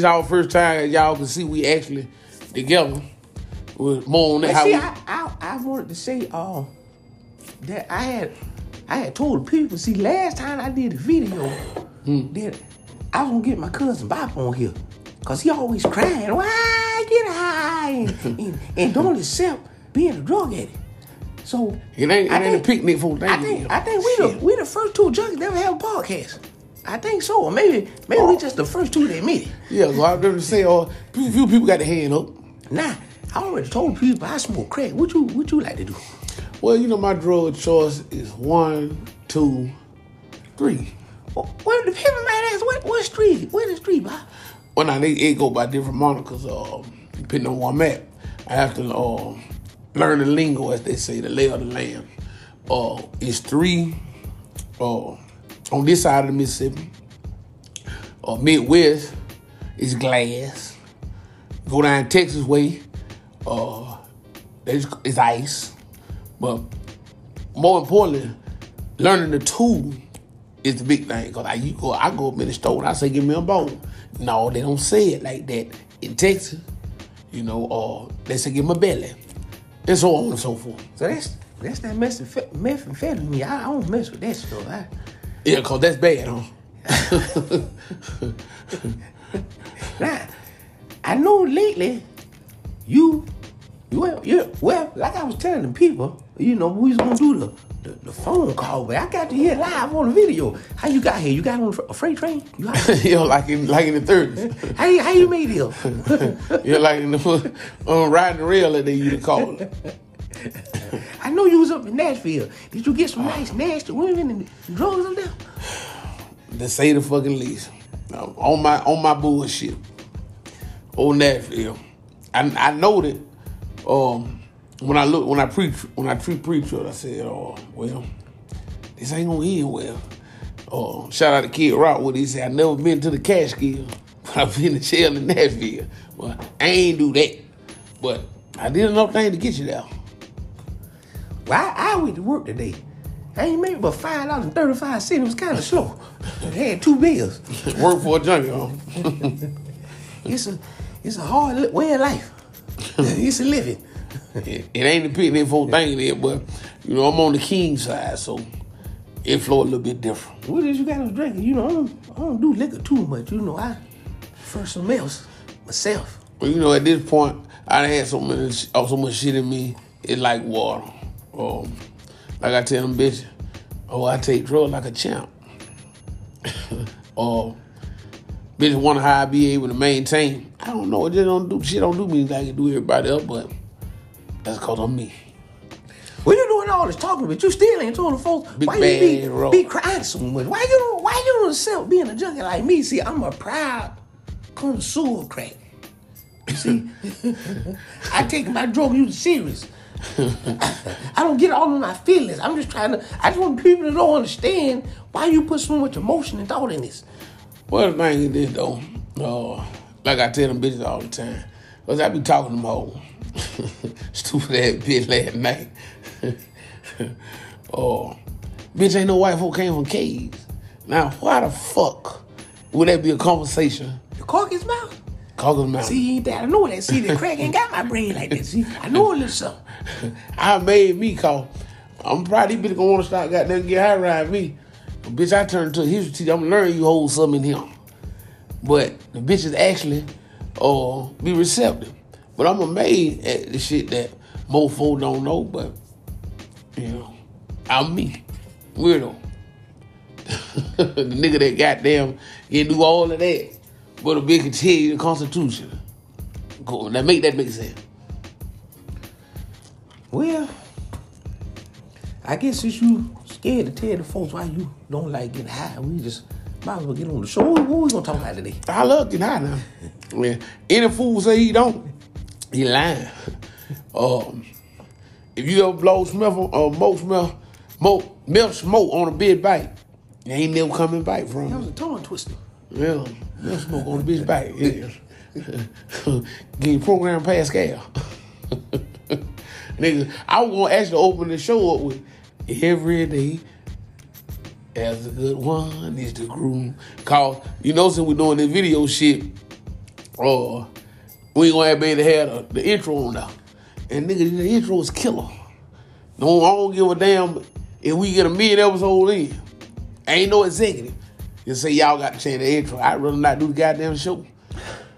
this. Our first time. Y'all can see we actually together. With more on that. How see, we, I, I, I wanted to say uh, that I had I had told people, see, last time I did the video, that I was gonna get my cousin Bop on here. Cause he always crying, why get high and, and, and don't accept being a drug addict. So it ain't it I ain't think- a picnic for I think I think we the we the first two junkies that ever have a podcast. I think so. Or maybe maybe we just the first two they meet. Yeah, so I'm gonna say, uh, few, few people got their hand up. Nah, I already told people I smoke crack. What you what you like to do? Well, you know my drug choice is one, two, three. Well, well, the people might ask, what what street? Where the street, Bop? Well, now they it go by different monikers, uh, depending on where I'm at. I have to uh, learn the lingo, as they say, the lay of the land. Uh, it's three uh, on this side of the Mississippi. Uh, Midwest is glass. Go down Texas way, uh, it's, it's ice. But more importantly, learning the tool is the big thing. Cause I you go, I go up in the store and I say, "Give me a bowl." No, they don't say it like that in Texas. You know, or they say, "Give me a belly," and so on and so forth. So that's that's that methamphet- methamphetamine. I, I don't mess with that stuff. I, Yeah, cause that's bad, huh? now, I know lately, you, you, well, you, well, like I was telling the people, you know, we was gonna do the, the, the phone call, but I got to hear live on the video. How you got here? You got on a freight train? You you like in like in the thirties. how you how you made here? You're like in the on uh, riding the rail that they used to call it. I know you was up in Nashville. Did you get some nice nasty women and drugs up there? To say the fucking least. On my on my bullshit. On Nashville. I I know that um when I look when I preach when I pre preach it, I said, oh well, this ain't gonna end well. Uh, shout out to Kid Rock what he said, I never been to the cash kill, but I've been to jail in Nashville. Well, I ain't do that. But I did enough thing to get you there. Well, I, I went to work today. I ain't made but five dollars and thirty five cents. It was kind of slow. I had two bills. Work for a junkie, huh? It's a it's a hard li- way of life. it's a living. it, it ain't the picnic for thing there, but you know, I'm on the king side, so it flow a little bit different. What is you got to drinking? You know, I don't, I don't do liquor too much. You know, I prefer some else myself. Well, you know, at this point, I done had so much, oh, so much shit in me. It's like water. Um, like I tell them bitch, oh, I take drugs like a champ. or bitches wonder how I be able to maintain. I don't know. It just don't do shit. Don't do me like it do everybody else, but that's cause of me. Well, you doing all this talking, but you still ain't told the folks Big why you be, be crying so much. Why you why you don't accept being a junkie like me? See, I'm a proud connoisseur of crack. You see, I take my drug use serious. I don't get all of my feelings. I'm just trying to. I just want people to don't understand why you put so much emotion and thought in this. Well, the thing is this though, uh, like I tell them bitches all the time, cause I be talking to them whole stupid ass bitch last night. oh, bitch, ain't no white folk came from caves. Now, why the fuck would that be a conversation? The cork is mouth. Caucus Mountain. See, that I know that. See, the crack ain't got my brain like that. See, I know a little something. I made me call. I'm probably bitch gonna wanna start goddamn get high ride me. But bitch, I turned to a history teacher. I'm learning you hold something in him. But the bitches actually uh be receptive. But I'm amazed at the shit that most folk don't know, but you know, I'm me. Weirdo. the nigga that goddamn can do all of that. But a bitch can tell you the Constitution. Go, now make that make sense. Well, I guess since you scared to tell the folks why you don't like getting high, we just might as well get on the show. What, what we gonna talk about today? I love getting high now. Man, any fool say he don't, he lying. Um, if you ever blow smoke, uh, smoke smell, smoke, milk smoke on a big bite, you ain't never coming back from That was a tongue twister. Yeah, milk smoke on a bitch bite. Yeah. Getting program Pascal. Nigga, I was gonna actually open the show up with every day as a good one is the groom. Cause you know since we're doing this video shit, uh we ain't gonna have be able to have the, the intro on now. And nigga, the intro is killer. No, I don't give a damn if we get a million episodes in. Ain't no executive. Just say y'all got to change the intro. I'd rather not do the goddamn show.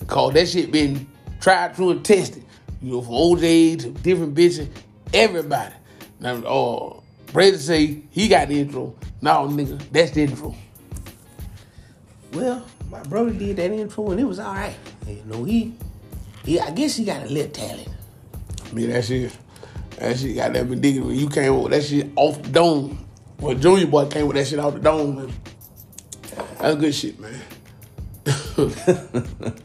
Cause that shit been tried, true, and tested. You know, from OJ to different bitches, everybody. Now, uh, Brady say he got the intro. No, nigga, that's the intro. Well, my brother did that intro and it was all right. You know, he, he I guess he got a little talent. Man, that shit, that shit got that ridiculous. When you came with that shit off the dome. Well, Junior Boy came with that shit off the dome, man. That's good shit, man.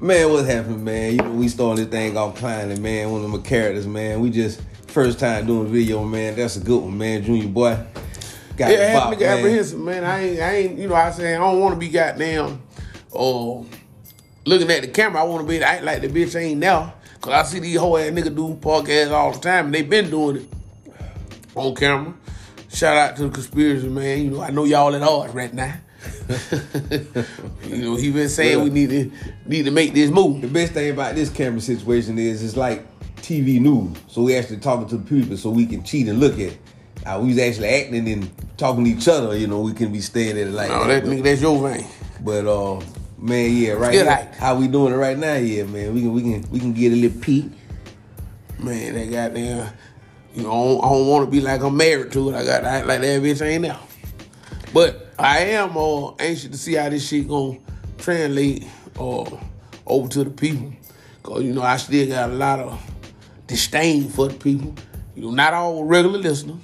Man, what's happening, man? You know, we started this thing off climbing, man. One of my characters, man. We just first time doing video, man. That's a good one, man. Junior boy. Got Yeah, half bop, man. apprehensive, man. I ain't, I ain't, you know, I say I don't want to be goddamn, uh, looking at the camera. I want to be act like the bitch ain't now, Cause I see these whole ass nigga do podcasts all the time, and they been doing it on camera. Shout out to the conspiracy, man. You know, I know y'all at odds right now. you know, he been saying we need to need to make this move. The best thing about this camera situation is it's like TV news. So we actually talking to the people so we can cheat and look at it. Uh, we was actually acting and talking to each other, you know, we can be staying at it like No, that. that nigga, that's your vein. But uh man, yeah, right here, night. how we doing it right now, yeah, man. We can we can we can get a little peek. Man, that goddamn, you know, I don't, I don't want to be like I'm married to it. I got to act like that bitch ain't there. But I am uh, anxious to see how this shit gonna translate uh, over to the people. Cause you know I still got a lot of disdain for the people. You know, not all regular listeners,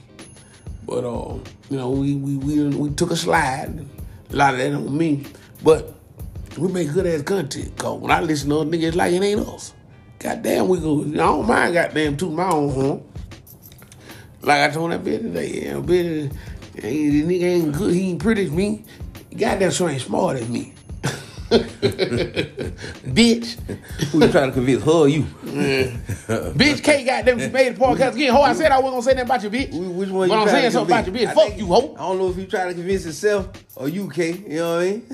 but uh, you know we we we, we took a slide. A lot of that on me, but we make good ass content. Cause when I listen to other niggas, like it ain't us. Goddamn, we go. I don't mind goddamn to my own horn. Like I told that bitch today, yeah, bitch, ain't, the nigga ain't good, he ain't pretty as me. Goddamn sure ain't smart as me. bitch. Who you trying to convince her or you? bitch K goddamn she made the podcast again. Ho, I said I wasn't gonna say nothing about your bitch. Which one But you I'm saying something about convince? you, bitch. I Fuck think- you, ho. I don't know if you trying to convince yourself or you, K. You know what I mean?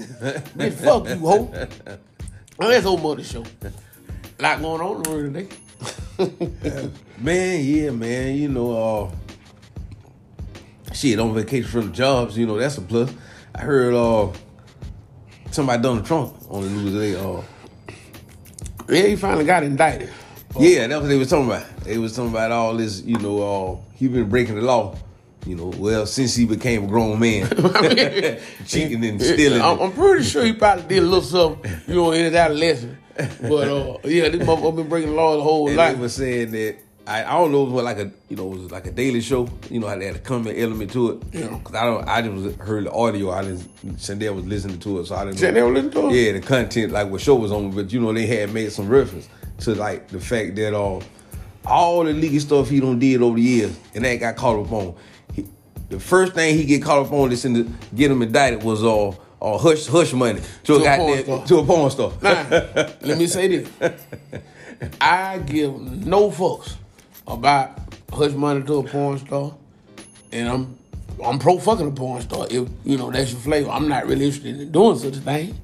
Bitch, fuck you, ho. Oh, that's old mother show. A lot going on in the world today. Man, yeah, man. You know, uh, shit on vacation from the jobs. You know, that's a plus. I heard uh, somebody Donald Trump on the news today. Uh, Yeah, he finally got indicted. yeah, that's what they was talking about. They was talking about all this. You know, uh, he been breaking the law. You know, well, since he became a grown man, cheating and stealing. I'm, I'm pretty sure he probably did a little something, you know, in his adolescence. But uh, yeah, this motherfucker been breaking the law the whole And life. they was saying that I, I don't know if it was like a you know it was like a daily show. You know how they had a comment element to it. Yeah. Cause I don't I just heard the audio. I didn't. Shandell was listening to it, so I didn't. Shandell listened to it? Yeah, the content like what show was on, but you know they had made some reference to like the fact that uh, all the leaky stuff he done did over the years, and that got caught up on. He, the first thing he get caught up on that's in the get him indicted was uh, uh hush hush money to, To a goddamn to a porn star. Now, let me say this. I give no fucks about hush money to a porn star. And I'm I'm pro fucking a porn star if you know that's your flavor. I'm not really interested in doing such a thing.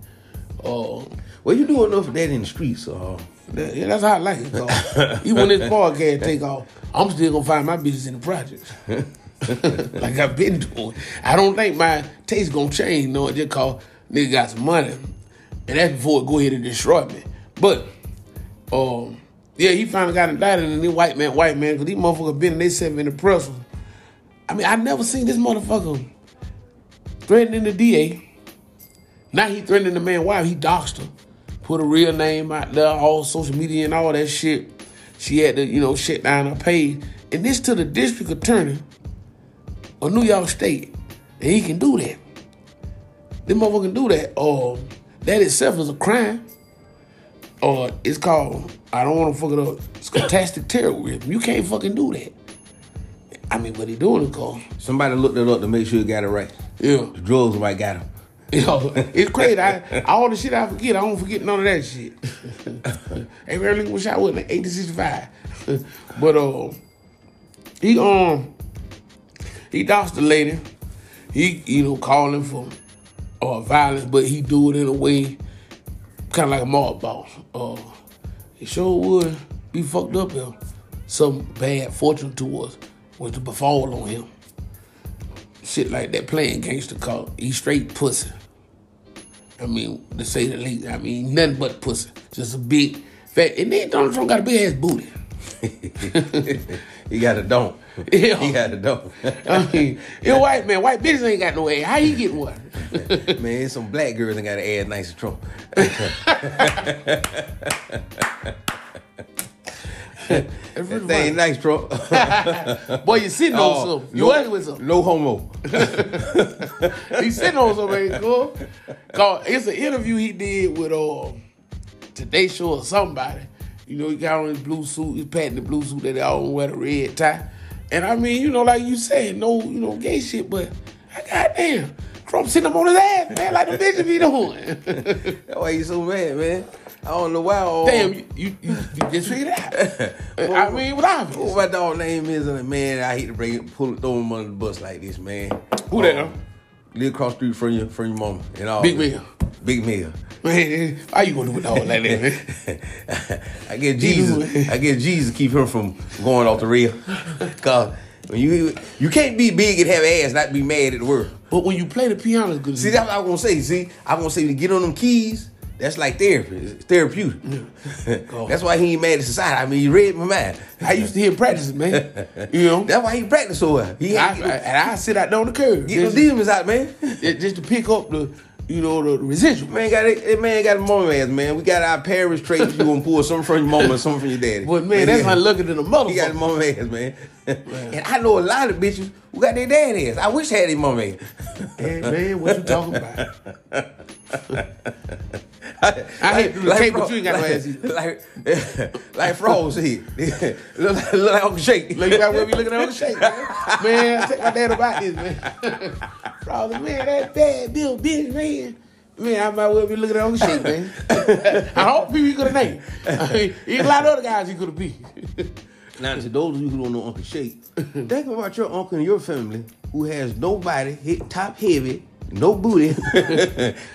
Uh, Well, you do enough of that in the streets, uh. that- yeah, that's how I like it. dog. Even when this podcast take off, I'm still gonna find my business in the projects. like I've been doing. I don't think my taste gonna change, no, just cause nigga got some money. And that's before it go ahead and destroy me. But um, yeah, he finally got indicted and this white man, white man, cause these motherfuckers been they said in the press. I mean, I never seen this motherfucker threatening the DA. Now he threatening the man wife, he doxed her. Put a real name out there, all social media and all that shit. She had to, you know, shut down her page. And this to the district attorney of New York State, and he can do that. This motherfucker can do that. Or that itself is a crime. Or it's called, I don't want to fuck it up, It's stochastic terrorism. You can't fucking do that. I mean, what he doing is called, Somebody looked it up to make sure you got it right. yeah. The drugs might got him. You know, it's crazy. I, all the shit I forget, I don't forget none of that shit. hey, really wish I would in 1865. but uh, he um he doused the lady. He you know calling for uh violence, but he do it in a way kind of like a mob boss. Uh, he sure would be fucked up if some bad fortune to us was to befall on him. Shit like that playing gangster called he straight pussy. I mean, to say the least, I mean, nothing but pussy. Just a big, fat, and then Donald Trump got a big ass booty. He got a don't. Yeah. He got a don't. I mean, you white man, white bitches ain't got no ass. How you get one? Man, it's some black girls that got to add nice to Trump. That ain't nice, Trump. Boy, you sitting on Oh, something. You no- with something. No homo. He sitting on something, ain't cool. It's an interview he did with uh Today Show or somebody. You know, he got on his blue suit, he's patting the blue suit that they all wear the red tie. And I mean, you know, like you said, no, you know, gay shit, but I goddamn, Trump sitting up on his ass, man, like the bitch be doing. That's why you so mad, man. I don't know why. Oh, Damn, you, you, you, you just figured out. I mean, what obvious. What my dog name is, and man, I hate to bring it, pull it, throw him under the bus like this, man. Who that? Oh, Live across the street from your from your mama and all. Big Mill. Big Mill. Man, how you gonna do with all like that, man? I get Jesus. I get Jesus to keep him from going off the rail. Cause when you you can't be big and have ass, not be mad at the world. But when you play the piano, good. See, that's what I was gonna say. See, I was gonna say to get on them keys. That's like therapy. It's therapeutic. that's why he ain't mad at society. I mean, you read my mind. I used to hear him practice, man. You know, That's why he practice so well. He I, I, and I sit out there on the curb get them just, demons out, man. just to pick up the, you know, the residual. Man got it. Man got a mama ass, man. We got our parents traits. You gonna pull something from your mama, and some from your daddy. But man, that's yeah. unlucky than a He got motherfucker. mama ass, man. and I know a lot of bitches who got their dad ass. I wish I had his mama ass. Hey, man, what you talking about? I hate to do the cake, but you ain't got no like, ass either. Like, like Frog said. look, like, look like Uncle Shake. Look at where we looking at on the shake, man. Man, I take my dad about this, man. Probably, man, that bad Bill bitch, man. Man, I might well be looking at Uncle shake, man. I hope people he could have named. I mean, there's a lot of other guys he could have beat. Now, to those of you who don't know Uncle Shake, think about your uncle and your family who has nobody, hit top heavy, no booty,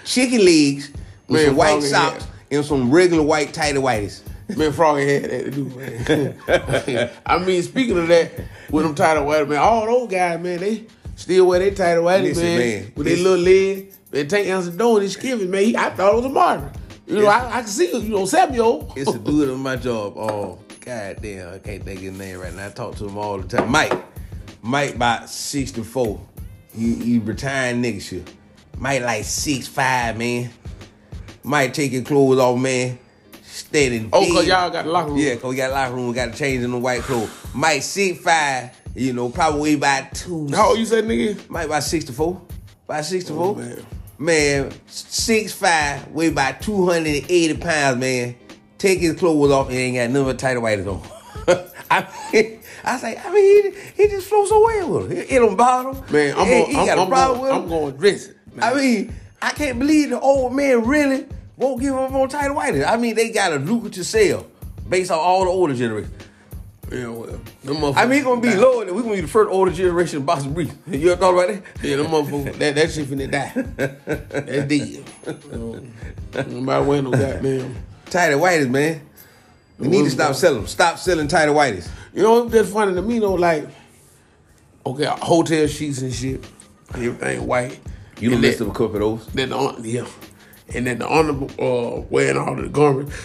chicken legs, with Man, white socks, had- and some regular white tighty whities. Man, Froggy had that to do, man. I mean, speaking of that, with them title white man, all those guys, man, they still wear their tighty whities, man, man, with their little legs. They take answer door and they skiving, man. He, I thought it was a martyr. You know, I, I can see, you know, Samuel. It's a dude on my job. Oh, god damn, I can't think of his name right now. I talk to him all the time. Mike. Mike about 64. He, he retired next year. Mike like six five, man. Mike take his clothes off, man. Standing. Oh, 'cause y'all got the locker room. Yeah, cause we got a locker room. We got to change in the white clothes. Mike six five. You know, probably about two. How old you say, nigga? Mike about 64. About 64. Oh, man. man. six five, weigh about 280 pounds, man. Take his clothes off and ain't got none but tight white on. I mean, I was like, I mean, he, he just flows so well with it. It, don't bother him. Man, I'm, he, I'm, got a I'm, problem going, with I'm going to dress it. Man. I mean, I can't believe the old man really won't give him on tight white. I mean, they got a lucrative sale based on all the older generation. yeah, well, them. I mean, it's gonna be die. lower than we gonna be the first older generation of Boston Breeze. You ever thought about that? Yeah, them motherfuckers, that, that shit finna die. That's dead. Um, Nobody wearing no goddamn. Tighty whiteys, man. We need to stop selling them. Stop selling tighty whiteys. You know, just funny to me though, like, okay, hotel sheets and shit, everything white. You And that- up a couple of those. Then the yeah, and then the under uh, wearing all the garments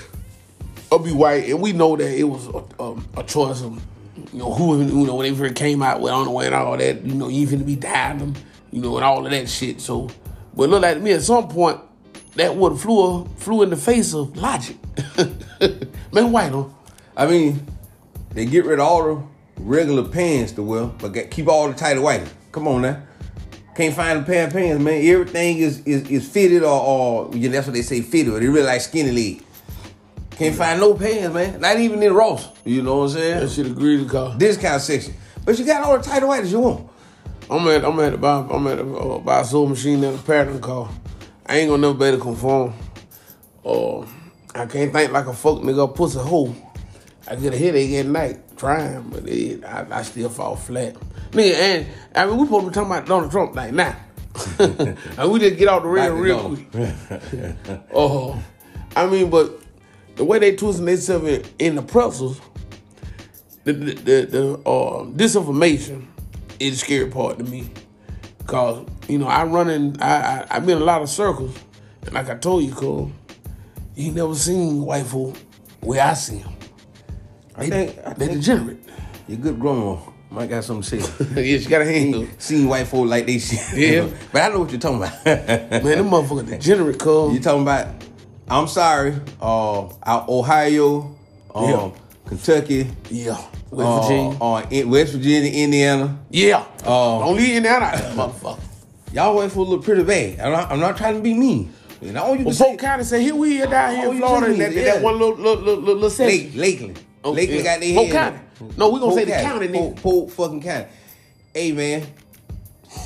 will be white, and we know that it was a, um, a choice of you know who you know when they came out with underwear and all that. You know, you finna be dyeing them, you know, and all of that shit. So, but look like to me at some point that would flew flew in the face of logic. Man, white huh? I mean, they get rid of all the regular pants to wear, but get, keep all the tighty white. Come on now. Can't find a pair of pants, man. Everything is is, is fitted or, or yeah, that's what they say fitted. They really like skinny leg. Can't find no pants, man. Not even in Ross. You know what I'm saying? That shit agree to call. Discount section. But you got all the tight whites you want. I'm at I'm at the buy I'm at the uh, buy a sewing machine at a pattern call. I ain't gonna never be able to conform. Uh, I can't think like a fuck nigga pussy hoe. I get a headache at night trying, but it, I, I still fall flat. Nigga, and I mean we supposed to be talking about Donald Trump like now. and we just get out the rail real quick. Uh, I mean, but the way they twisting themselves in, in the pretzels, the the, the, the uh, disinformation is the scary part to me. Cause you know I run in, I, I I've been in a lot of circles, and like I told you, Cole, you never seen white folk where I see them. I They, think, I they think degenerate. you're good grandma. Might got something to say. yeah, she got a handle. Seen white folk like they shit. Yeah. but I know what you're talking about. Man, them motherfuckers degenerate, cuz. You talking about? I'm sorry. Uh, Ohio, um, Yeah. Kentucky, Yeah. West uh, Virginia. uh, in West Virginia, Indiana. yeah. uh, Don't leave in that out motherfucker. Y'all white folk look pretty bad. I'm not, I'm not trying to be mean. Know, all you Well, Polk County say, here we are down here in Florida, and that, need- that yeah. one little, little, little, little, little section. Lake, Lakeland. Oh, Lakeland yeah. got their Polk head. County. No, we gonna say the Polk county, Polk, nigga. Polk fucking county. Hey man,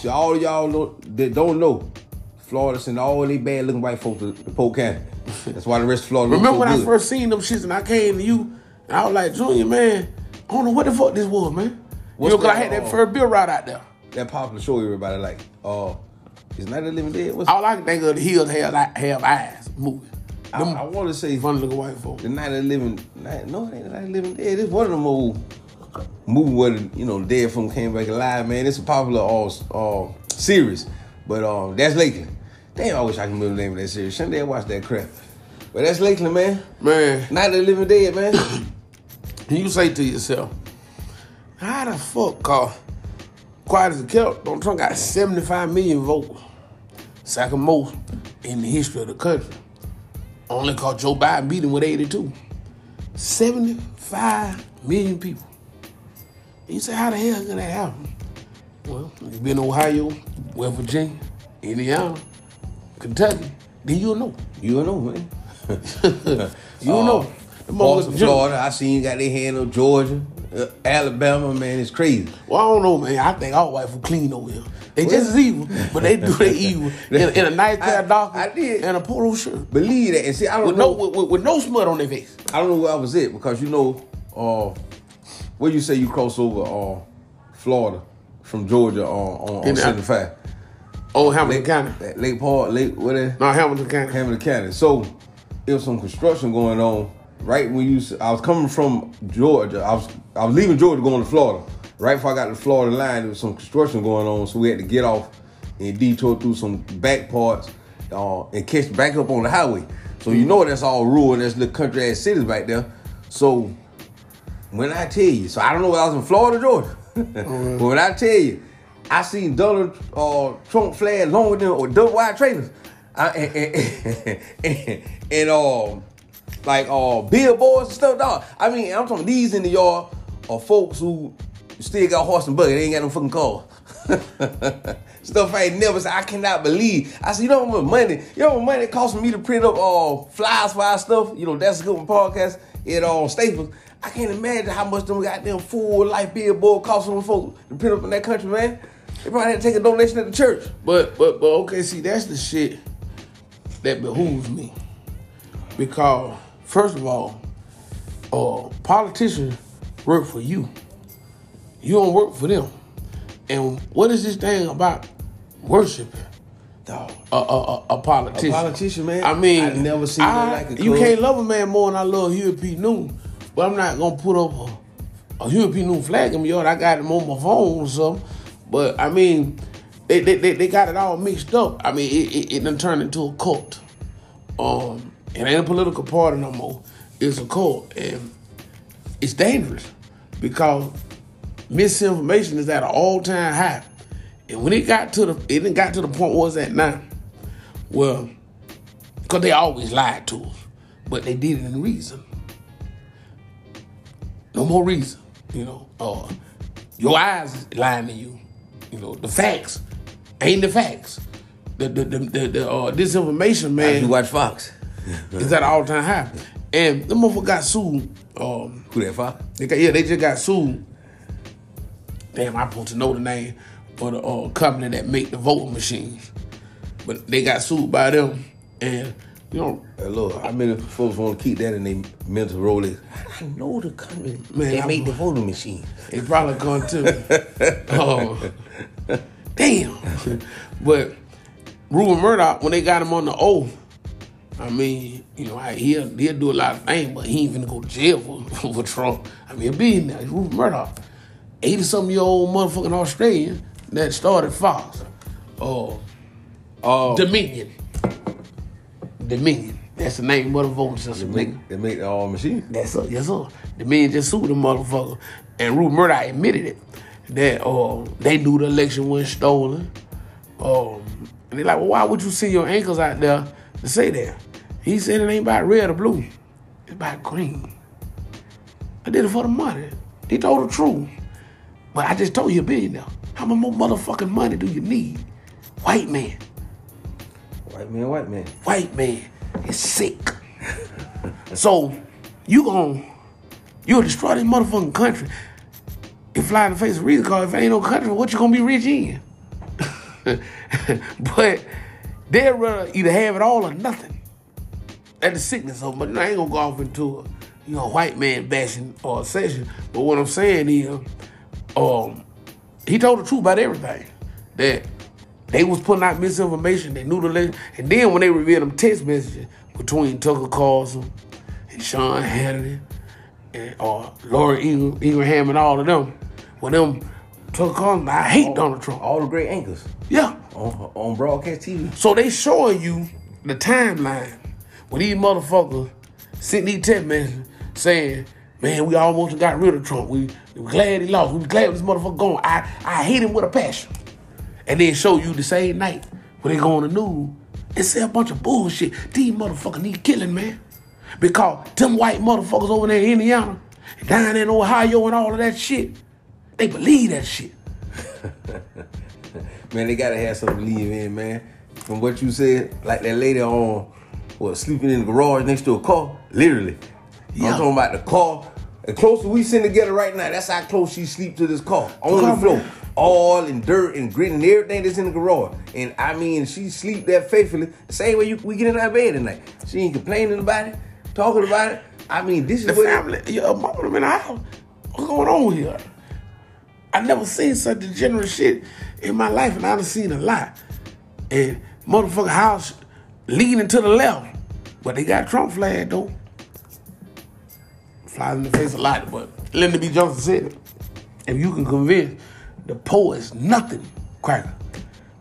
to all y'all know, that don't know, Florida send all they bad looking white folks to, to Polk County. That's why the rest of Florida Remember so when good. I first seen them shits and I came to you and I was like, Junior, man, I don't know what the fuck this was, man. What's you know, cause I had that uh, first bill right out there. that popular show everybody like, uh, is Night a Living Dead? What's All I can think of the hills have, have eyes moving. I, Them I want to say fun looking white folks. the Night of the Living. Night, no, it ain't the Night of Living Dead. It's one of them old movie where the, you know dead from came back alive. Man, it's a popular all uh series, but um that's Lakeland. Damn, I wish I could remember the name of that series. Shouldn't they watch that crap? But that's Lakeland, man. Man, Night of the Living Dead, man. and you say to yourself, how the fuck, cause quiet as a kept, Donald Trump got 75 million votes. Second most in the history of the country. Only caught Joe Biden beat him with 82. 75 million people. You say, how the hell can that happen? Well, you've been in Ohio, West Virginia, Indiana, Kentucky, then you'll know. you don't know, man. You'll know. Them Boston, Florida. I seen you got their hand on Georgia, uh, Alabama. Man, it's crazy. Well, I don't know, man. I think all white folk clean over here. They just as evil, but they do their evil in, in a nice pair of I- dark I did. and a polo shirt Believe that, and see, I don't with know. no with, with, no smut on their face. I don't know where I was at because you know, uh, where you say you cross over uh, Florida from Georgia on on, on In the- 75. Oh, Hamilton Lake, County. Lake Park, Lake, what is No, Hamilton County. Hamilton County. So there was some construction going on right when you. I was coming from Georgia. I was I was leaving Georgia going to Florida. Right before I got to the Florida line, there was some construction going on, so we had to get off and detour through some back parts uh, and catch back up on the highway. So you know that's all rural and that's little country ass cities back there. So when I tell you, so I don't know whether I was in Florida, or Georgia, but when I tell you, I seen Donald uh, Trump flag longer than or double wide trailers, I, and, and, and, and um, like uh, billboards and stuff. Dog. I mean, I'm talking these in the yard are folks who still got horse and buggy. They ain't got no fucking car. Stuff I ain't never said. I cannot believe. I said, you know much money, you know much money costs me to print up uh, flyers for our stuff. You know, that's a good one podcast. It on Staples. I can't imagine how much them goddamn full life billboard cost them folks to print up in that country, man. They probably had to take a donation at the church. But but but okay, see that's the shit that behooves me because first of all, uh, politicians work for you. You don't work for them. And what is this thing about worshiping? Dog. a, a, a, a politician. A politician, man? I mean, I never seen I- like You can't love a man more than I love Huey P. Newton, but I'm not gonna put up a, a Huey P. Newton flag in my yard. I got him on my phone or something. But I mean, they they, they, they got it all mixed up. I mean, it, it, it done turned into a cult. Um, it ain't a political party no more. It's a cult, and it's dangerous because misinformation is at an all time high. And when it got to the it didn't got to the point where it's at now. Well, because they always lied to us, but they did it in reason. No more reason, you know. Uh, your eyes is lying to you. you know, the facts ain't the facts. The the the, the, the uh, disinformation, man, You watch Fox? Is that an all time high. And the motherfucker got sued. Um, Who that Fox? they got, yeah, they just got sued. Damn, I'm supposed to know the name for the uh, company that make the voting machines, but they got sued by them, and you know, Hey, look, how many folks want to keep that in their mental Rolex? I know the company Man, that I'm- made the voting machine. they probably gone to. oh, damn. but Rupert Murdoch, when they got him on the oath, I mean, you know, I- he'll he'll do a lot of things, but he ain't finna go to jail for, for Trump. I mean, billionaire, he's Rupert Murdoch, eighty something year old motherfucking Australian that started Fox, oh, Oh, Dominion, Dominion. That's the name of the voting system. they nigga. they make the all machine. That's up, yes sir. The man just sued the motherfucker, and Rupert Murdoch admitted it that uh, they knew the election was stolen. Um, and they're like, well, why would you send your ankles out there to say that? He said it ain't about red or blue, it's about green. I did it for the money. He told the truth, but I just told you a billionaire. How much more motherfucking money do you need? White man, White man, white man. white man is sick. so you gon' you'll destroy this motherfucking country. You fly in the face of reason cause if ain't no country, what you gonna be rich in? but they'd rather either have it all or nothing. That's the sickness of it. But I ain't gonna go off into a you know white man bashing or session. But what I'm saying is, um, he told the truth about everything. That they was putting out misinformation. They knew the legend. And then when they revealed them text messages between Tucker Carlson and Sean Hannity and or Laura Ingram, Ingraham and all of them, when them Tucker Carlson, I hate Donald Trump. All the great anchors Yeah. On on broadcast TV. So they showing you the timeline when these motherfuckers sent these text messages saying, man, we almost got rid of Trump. We, glad he lost. We glad this motherfucker gone. I, I hate him with a passion. And then show you the same night when they go on the news and say a bunch of bullshit. These motherfuckers need killing, man. Because them white motherfuckers over there in Indiana, down in Ohio and all of that shit, they believe that shit. Man, they gotta have something to believe in, man. From what you said, like that lady on what sleeping in the garage next to a car, literally. Yeah. I'm talking about the car. The closer we sitting together right now, that's how close she sleep to this car on the floor, man. all in dirt and grit and everything that's in the garage. And I mean, she sleep that faithfully. The same way you we get in our bed at night. She ain't complaining about it, talking about it. I mean, this is The what family, your mama in the house. What's going on here? I never seen such degenerate shit in my life, and I've seen a lot. And motherfucker house leaning to the left, but they got Trump flag though. Flies in the face a lot, but Lyndon B. Johnson said it. If you can convince the poet is nothing, cracker,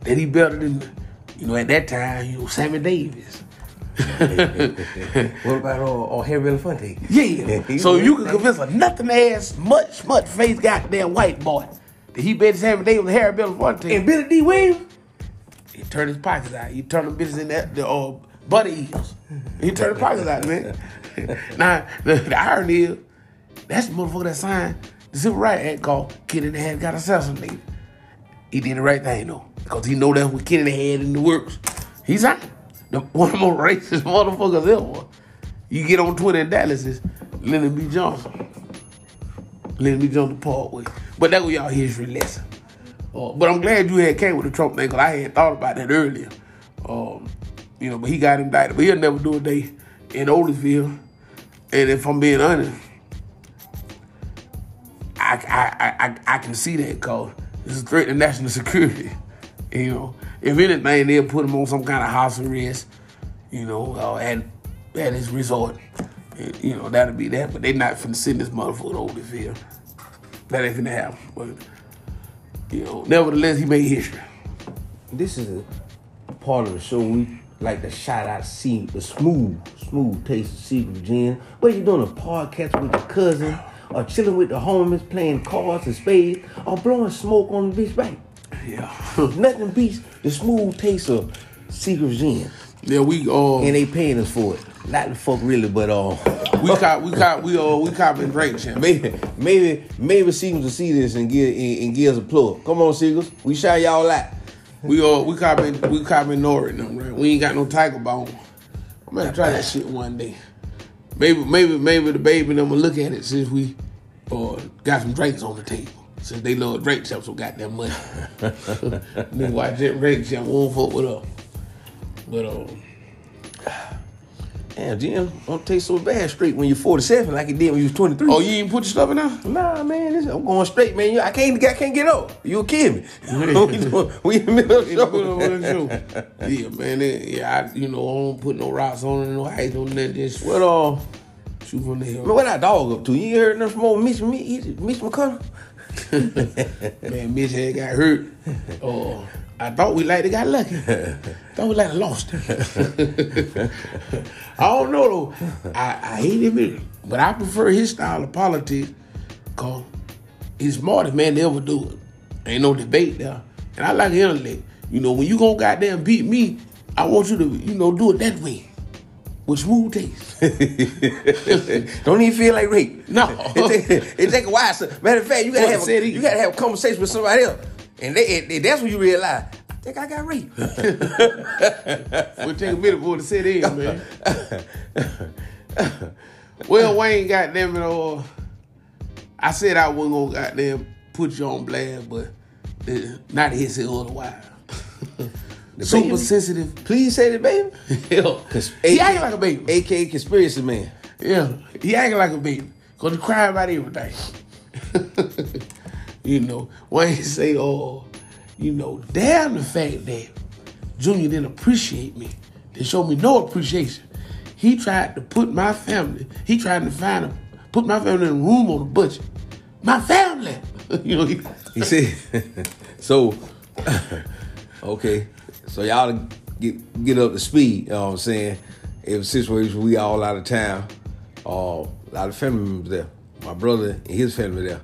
that he better than, you know, at that time, you know, Sammy Davis. What about uh, uh, Harry Belafonte? Yeah. So you can convince a nothing ass, much, smut face goddamn white boy that he bet his Sammy Davis with Harry Belafonte. and Billy Dee Williams. He turned his pockets out. He turned the business in that the uh, buddy eels. He turned his pockets out, man. now the, the irony is that's the motherfucker that signed the Civil Rights Act called Kennedy Head got assassinated. He did the right thing though, because he know that's what Kennedy had in the works. He signed the one of the most racist motherfuckers ever. You get on Twitter in Dallas is Lyndon B. Johnson. Lyndon B. Johnson part with. But that was y'all history lesson. Uh, but I'm glad you had came with the Trump thing because I had thought about that earlier. Um, you know, but he got indicted. But he'll never do a day in Otisville. And if I'm being honest, I I I, I, I can see that because it's a threat to national security. You know, if anything, they'll put him on some kind of house arrest. You know, uh, at at his resort. And, you know, that'll be that. But they're not finna send this motherfucker to Otisville. That ain't finna happen. But you know, nevertheless, he made history. this is a part of the show we like to shout out see the smooth, smooth taste of Seagram's gin. Whether you're doing a podcast with your cousin, or chilling with the homies, playing cards and spades, or blowing smoke on the beach bank. Yeah. Nothing beats the smooth taste of Seagram's gin. yeah, we uh And they paying us for it. Not the fuck really, but uh we cop we cop we uh we copping drink champ. Maybe, maybe, maybe Seagram's will see this and give and, and give us a plug. Come on, Seagram's. We shout y'all out. We uh we copping we copping Nori them, right? We ain't got no tiger bone. I'm gonna try that shit one day. Maybe maybe maybe the baby and them will look at it since we uh got some drinks on the table. Since they love drink champ so goddamn money. Nigga watch that drink champ won't fuck with us. But uh Damn, Jim, don't taste so bad straight when you're 47 like it did when you was 23. Oh, you ain't put your stuff in there? Nah, man, this, I'm going straight, man. You- I can't, I can't get up. You'll kill me. we, in the middle of the Yeah, put it on show. yeah, man. It, yeah, I, you know, I don't put no rocks on it, no height, no nothing. Just What uh, shoot from the hill. man, what that dog up to? You ain't heard nothing from old Mitch, Mitch, Mitch McConnell? Man, Mitch had got hurt. Oh, I thought we like they got lucky. thought we like lost. I don't know though. I, I hate him, but I prefer his style of politics because he's smartest man to ever do it. Ain't no debate there. And I like intellect. You know, when you gonna goddamn beat me, I want you to, you know, do it that way. With smooth taste. Don't even feel like rape. No. it, take, it take a while. So, matter of fact, you gotta have a, you gotta have a conversation with somebody else, and they, that's when you realize. I think I got raped. We'll take a minute for to sit in, man. well, Wayne, goddamn it, all. I said I wasn't gonna goddamn put you on blast, but uh, not to hit otherwise. Super baby? sensitive. Please say the baby. Hell, he acting like a baby. AKA conspiracy man. Yeah, he acting like a baby. Cause he cry about everything. you know, why Wayne say, oh, you know, damn the fact that Junior didn't appreciate me. They showed me no appreciation. He tried to put my family, he tried to find a, put my family in a room on a budget. My family. you know, he, He said, so, okay, so y'all get get up to speed, you know what I'm saying? It was a situation we all out of town, uh, a lot of family members there. My brother and his family there.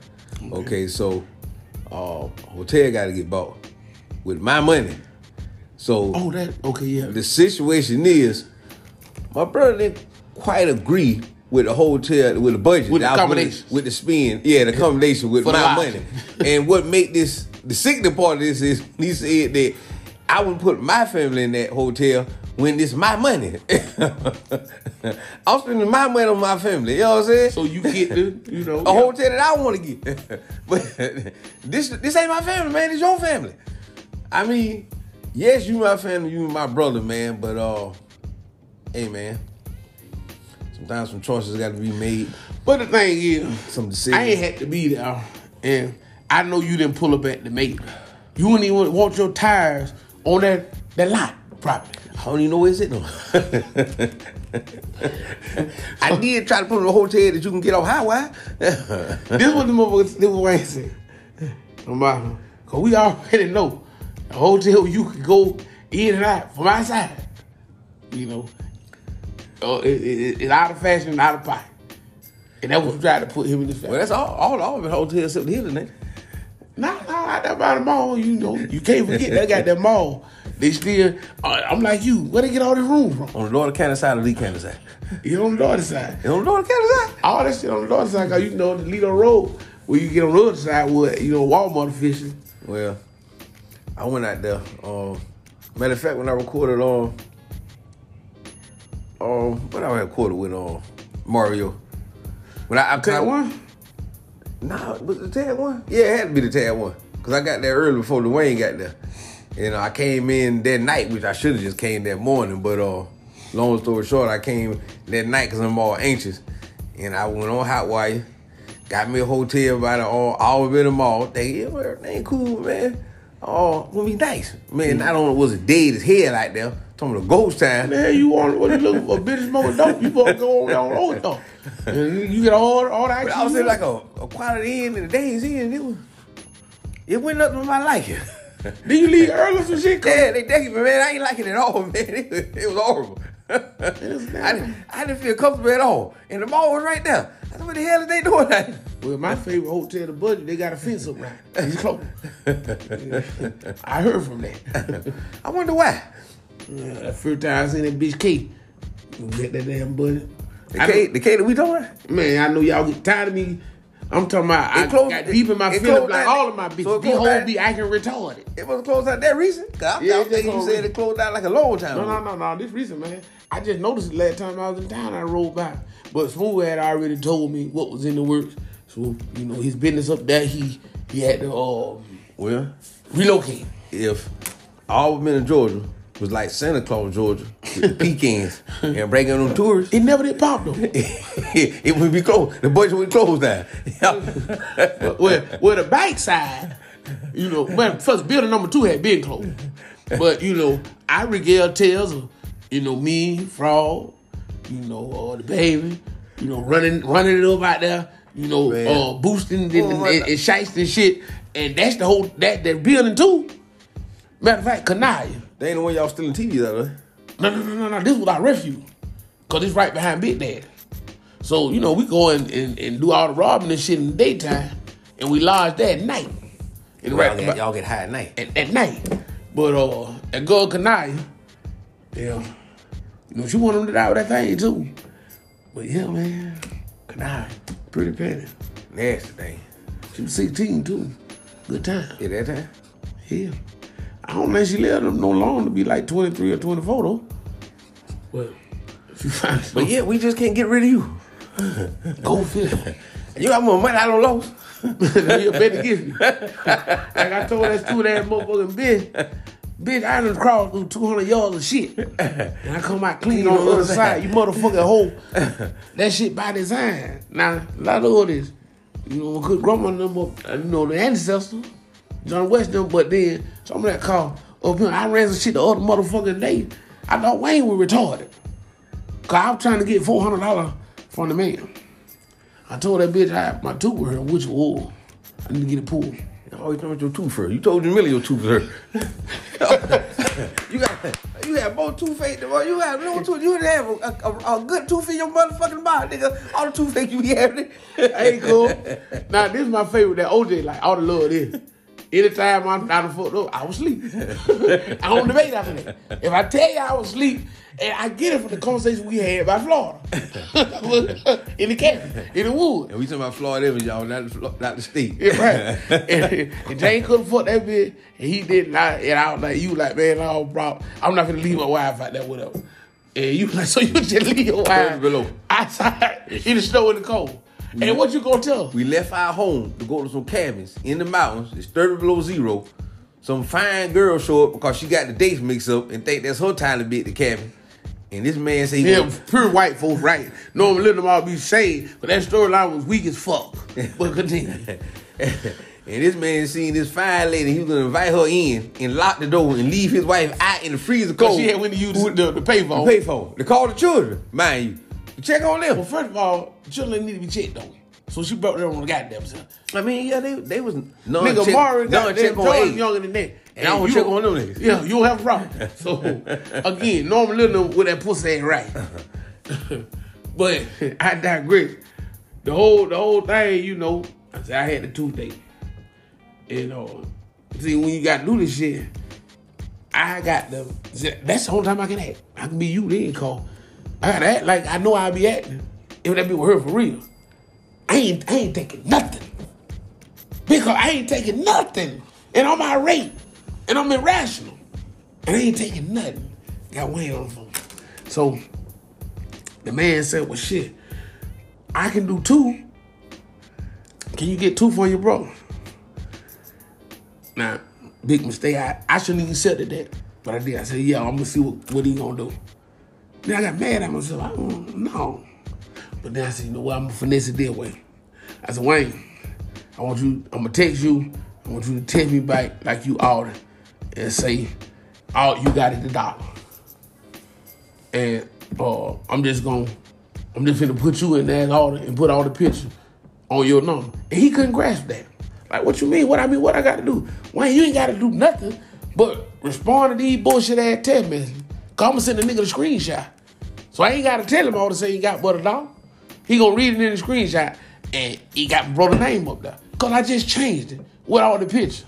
Okay, so, uh, hotel got to get bought with my money. So, oh, that, okay, yeah. the situation is, my brother didn't quite agree with the hotel, with the budget, With the I was willing- accommodations. with the spend, yeah, the accommodation with For my money. and what make this the sickening part of this is he said that I wouldn't put my family in that hotel when it's my money. I'm spending my money on my family. You know what I'm saying? So you get the, you know, a yeah. hotel that I want to get. but this this ain't my family, man. It's your family. I mean, yes, you my family, you my brother, man. But uh, hey, man. Sometimes some choices got to be made. But the thing is, Some decisions. I ain't had to be there, and I know you didn't pull up at the mate. You wouldn't even want your tires on that that lot properly. I don't even know where it's at though. I did try to put in a hotel that you can get off highway. This what the motherfuckers, this what Wayne said. Because we already know a hotel you could go in and out from outside. You know, uh, it, it, it's out of fashion, and out of pocket. And that was trying to put him in this fashion. well, that's all. All all of it hotels except the Hilton. Nah, nah, out there by the mall, you know, you can't forget they got that mall. They still, uh, I'm like you, where they get all this room from? On the North County side or Lee County side? You on the other side. It's on the North County side. All that shit on the other side, cause you know the Lido Road, where you get on the other side where, you know, Walmart fishing. Well, I went out there. Um, matter of fact, when I recorded on, um, what I recorded with um Mario. When I, I one? Nah, was the tag one? Yeah, it had to be the tag one. Cause I got there early before Dwayne got there. You know, I came in that night, which I should have just came that morning. But uh, long story short, I came that night because I'm all anxious. And I went on Hotwire, got me a hotel by the all hour in the mall. Thinking, yeah, everything cool, man. Oh, gonna be nice. Man, not only was it dead as hell out there, talking about ghost time. Man, you want what you looking for? Bitch dope. You to go on on road though. You get all all that. But I was in like a, a quality inn and a Days Inn, it was it went up to my liking. Did you leave early for shit? Yeah, they decking me, man. I ain't like it at all, man. It, was- it was horrible. I, didn't, I didn't feel comfortable at all. And the mall was right there. I said, what the hell are they doing that? Well, my favorite hotel, the budget, they got a fence up right. It's closed. I heard from that. I wonder why. Yeah, first time I seen that bitch Kate, get that damn budget. The I K, the K that we talking about? Man, I know y'all get tired of me. I'm talking about I It closed- got deep in my feelings like all of my so bitches. it These closed whole be acting retarded. It was closed out that recent? 'Cause I, Yeah, I it think just you said it closed out like a long time No, ago. no, no, no. This recent, man. I just noticed the last time I was in town, I rolled by. But Smooth had already told me what was in the works. So, you know, his business up there, he he had to um, Well, relocate. if Auburn in Georgia was like Santa Claus, Georgia, with the pecans and bringing them tourists, It never did pop though. it would be closed. The budget would close down. well, well, the back side, you know, well, first building number two had been closed. But, you know, I regale tales of, you know, me, Frog, you know, uh, the baby, you know, running running it up out there, you know, Man. uh, boosting and, Oh, and, and, and shit. And that's the whole, that, that building too. Matter of fact, Kanaya. They ain't the one y'all stealing TVs out of. No, no, no, no, no. This was our refuge. Cause it's right behind Big Daddy. So, you know, we go and, and, and do all the robbing and shit in the daytime. And we lodge there at night. And Y'all right get, y'all get high at night. at, at night. But uh at God Kanaya, yeah. You know, she wanted him to die with that thing too. But yeah, man, Kanaya, pretty petty. Nasty thing. She was 16 too. Good time. Yeah, that time. Yeah. I don't think she lived them no long to be like 23 or 24 though. But if you find But yeah, we just can't get rid of you. go figure. You got more money I don't lose. you better give me. like I told that stupid ass motherfucking bitch, bitch, I done crawled through 200 yards of shit. And I come out clean on the other side. You motherfucking hoe. That shit by design. Now, a lot of this, you know, good up, uh, you know, the ancestors, John West them, but then some of that car up here, I ran some shit the other motherfucking day. I thought Wayne was retarded. Cause I was trying to get $400 from the man. I told that bitch I my tooth with her, which was I need to get it pulled. Oh, you talking about your tooth first. You told Jamila your tooth hurt. you got you have more toothache than you have no tooth. You didn't have a, a, a good tooth in your motherfucking body, nigga. All the toothache you be having. Ain't cool. now this is my favorite. That OJ like all the love this. Anytime I'm out of foot up, I was asleep. I don't debate after that. If I tell you I was asleep, and I get it from the conversation we had about Florida, in the cabin, in the woods. And we talking about Florida Evans, y'all, not not the state. Yeah, right. and, and Jane couldn't fuck that bitch, and he did not. And I was like, you like, man, no, bro, I'm not gonna leave my wife out there whatever. And you like, so you just leave your wife below. outside in the snow and the cold. And what you gonna tell? We left our home to go to some cabins in the mountains. It's 30 below zero. Some fine girl show up because she got the dates mixed up and think that's her time to be at the cabin. And this man say Yeah, gonna- pure white folks, right? Normally let them all be saved, but that storyline was weak as fuck. But continue. and this man seen this fine lady. He was gonna invite her in and lock the door and leave his wife out in the freezer cold. she had went to use the, the, the payphone. to pay for. To call the children, mind you. Check on them. Well, first of all, children need to be checked on. So she brought them on the goddamn self. I mean, yeah, they they was non Nigga, check, Mari got check on age. younger than that. And I don't check on them niggas. Yeah, you don't have a problem. So again, Norman Little with that pussy ain't right. but I digress. The whole the whole thing, you know, I said I had the toothache. And uh, see when you gotta do this shit, I got the that's the only time I can act. I can be you then call. I gotta act like I know I be acting. If that be with her for real. I ain't I ain't taking nothing. Because I ain't taking nothing. And I'm irate. And I'm irrational. And I ain't taking nothing. Got Wayne on the phone. So the man said, Well shit, I can do two. Can you get two for your bro? Now, big mistake. I, I shouldn't even said that. But I did. I said, yeah, I'm gonna see what, what he gonna do. Then I got mad at myself. I don't know. But then I said, you know what, I'm gonna finesse it their way. I said, Wayne, I want you, I'm gonna text you, I want you to text me back like you ordered and say, oh, you got it the dollar. And uh, I'm just gonna, I'm just gonna put you in that order and put all the pictures on your number. And he couldn't grasp that. Like, what you mean? What I mean, what I gotta do? Wayne, you ain't gotta do nothing but respond to these bullshit ass text messages. Cause I'm gonna send the nigga the screenshot. So I ain't gotta tell him all to say he got but a dollar. He gonna read it in the screenshot and he got brought the name up there. Cause I just changed it with all the pictures.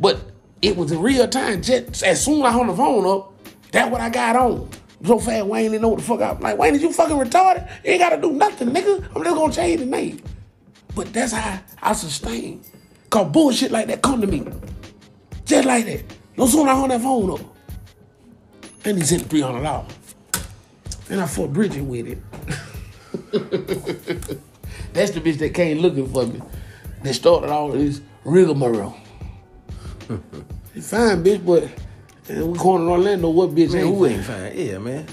But it was in real time. Just as soon as I hung the phone up, that's what I got on. so fast Wayne didn't know what the fuck I like. Wayne, is you fucking retarded? You ain't gotta do nothing, nigga. I'm just gonna change the name. But that's how I sustain. Cause bullshit like that come to me. Just like that. No sooner I hung that phone up. And he sent three hundred dollars. And I fought Bridget with it. That's the bitch that came looking for me. They started all this rigmarole. She fine bitch, but and we going to Orlando. What bitch Man, ain't who fine? ain't fine? Yeah, man.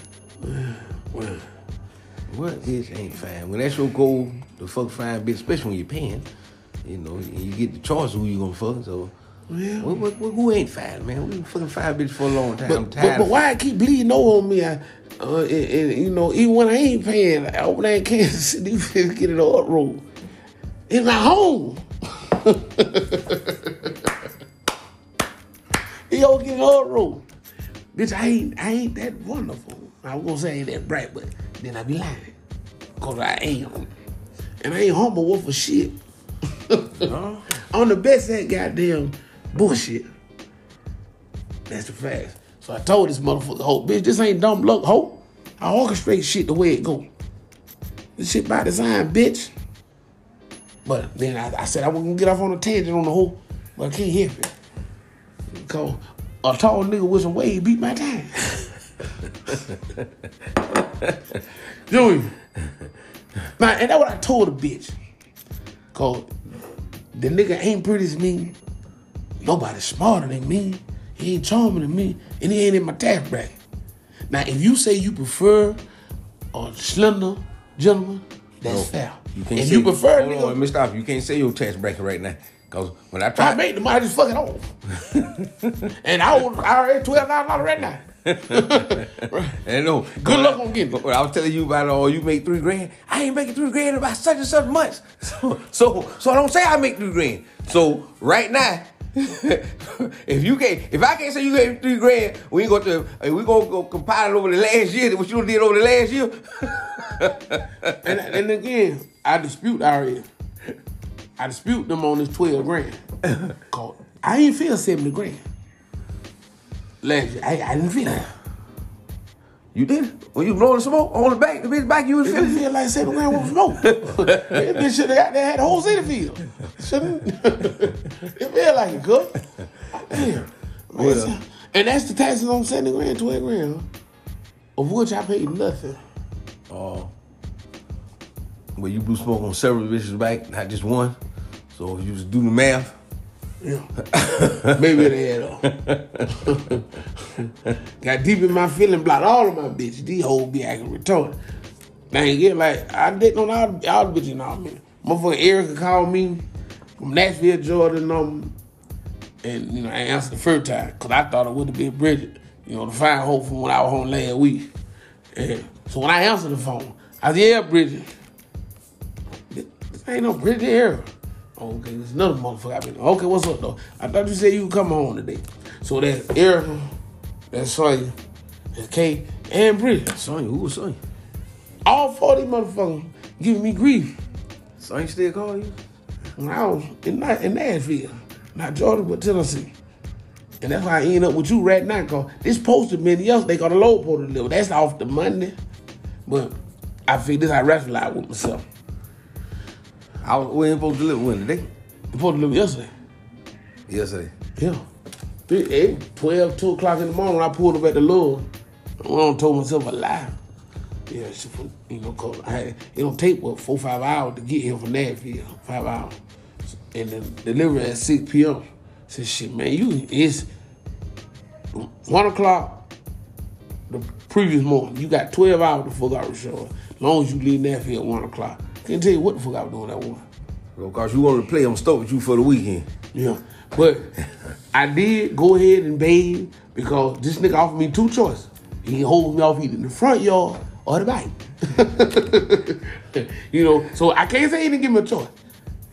What bitch ain't fine? When that's your goal, the fuck fine bitch, especially when you're paying, you know, you get the choice who you gonna fuck. So, Yeah. what, what, what, who ain't fine, man? We been fucking fine bitch for a long time. But, I'm tired. but of- why I keep bleeding over on me? I, uh, and, and, you know, even when I ain't paying, I over there in Kansas City, these bitches get the uproar. In my home. he always get the uproar. Bitch, I ain't, I ain't that wonderful. I was gonna say I ain't that bright, but then I be lying. Cause I am. And I ain't humble for shit. I'm the best at goddamn bullshit. That's the fact. So I told this motherfucker, ho, bitch, this ain't dumb luck, ho. I orchestrate shit the way it go. This shit by design, bitch. But then I, I said I wasn't gonna get off on a tangent on the whole, but I can't help it. Because a tall nigga with some weight beat my time. Joey. Man, and that's what I told the bitch. Cause the nigga ain't pretty as me. Nobody smarter than me. He ain't charming than me. And he ain't in my tax bracket. Now, if you say you prefer a slender gentleman, that's fair. you can't if say, you prefer a hold nigga, on, let me stop. you. Can't say your tax bracket right now. Cause when I I try, make the money, just fucking off. and I was I already twelve thousand dollars right now. I know. Good luck on getting it. I was telling you about oh, you make three grand. I ain't making three grand in about such and such months. So, so, so I don't say I make three grand. So right now, if you can't, if I can't say you gave three grand, we ain't going to, we gonna go compile it over the last year. What you did over the last year? And, and again, I dispute already. I dispute them on this 12 grand. Cause I ain't feel 70 grand. Last year, I, I didn't feel it. You did. When you blowing the smoke on the back, the bitch back, you was It feeling. feel like 70 grand was smoke. that bitch should have got there, had the whole city feel. Shouldn't it feel like it, good. Damn. Well. And that's the taxes on 70 grand, 12 grand. Of which I paid nothing. Oh. Well, you blew smoke on several bitches back, not just one. So if you just do the math, Yeah. Maybe they had uh, got deep in my feeling block. All of my bitches, these hoes be acting retarded. Ain't get like I didn't know all, all bitches know me. Motherfucker Erica called me from Nashville, Jordan, number, and you know I answered the first time because I thought it would have been Bridget. You know the fine hoe from when I was home last week. And so when I answered the phone, I said, "Yeah, Bridget." This ain't no Bridget here. Okay, there's another motherfucker. I've been, okay, what's up though? I thought you said you would come home today. So that's Erica, that's Sonya, that's Kate, and Bridget. Sonya, who was Sonya? All four of these motherfuckers giving me grief Sonya still call you? when I was in, in Nashville, not Georgia, but Tennessee. And that's why I end up with you right now, cause this posted many else they got a low post deliver. That's off the Monday. But I figured this I rationalize with myself. I was we ain't supposed to deliver when today? The post delivered yesterday. Yesterday. Yeah. Three, eight, 12, 2 o'clock in the morning I pulled up at the Lord. I don't and told myself a lie. Yeah, you know, cause I it don't take what four, five hours to get here from Nashville. Five hours. And then deliver at 6 p.m. Said shit, man, you it's one o'clock the previous morning. You got 12 hours to fuck out the show. As long as you leave Nashville at one o'clock. Can't tell you what the fuck I was doing that one. Well, Because you wanted to play, I'm stuck with you for the weekend. Yeah. But I did go ahead and bathe because this nigga offered me two choices. He hold me off either in the front yard or the back. you know, so I can't say he didn't give me a choice.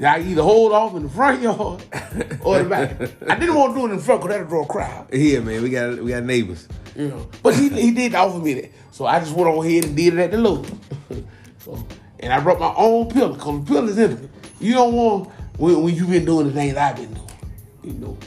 I either hold off in the front yard or the back. I didn't want to do it in the front because that'll draw a crowd. Here, man, we got we got neighbors. You know. But he, he did offer me that. So I just went on ahead and did it at the low. so, and I brought my own pillow because the pillow is intimate. You don't want when, when you been doing the things I've been doing. You know.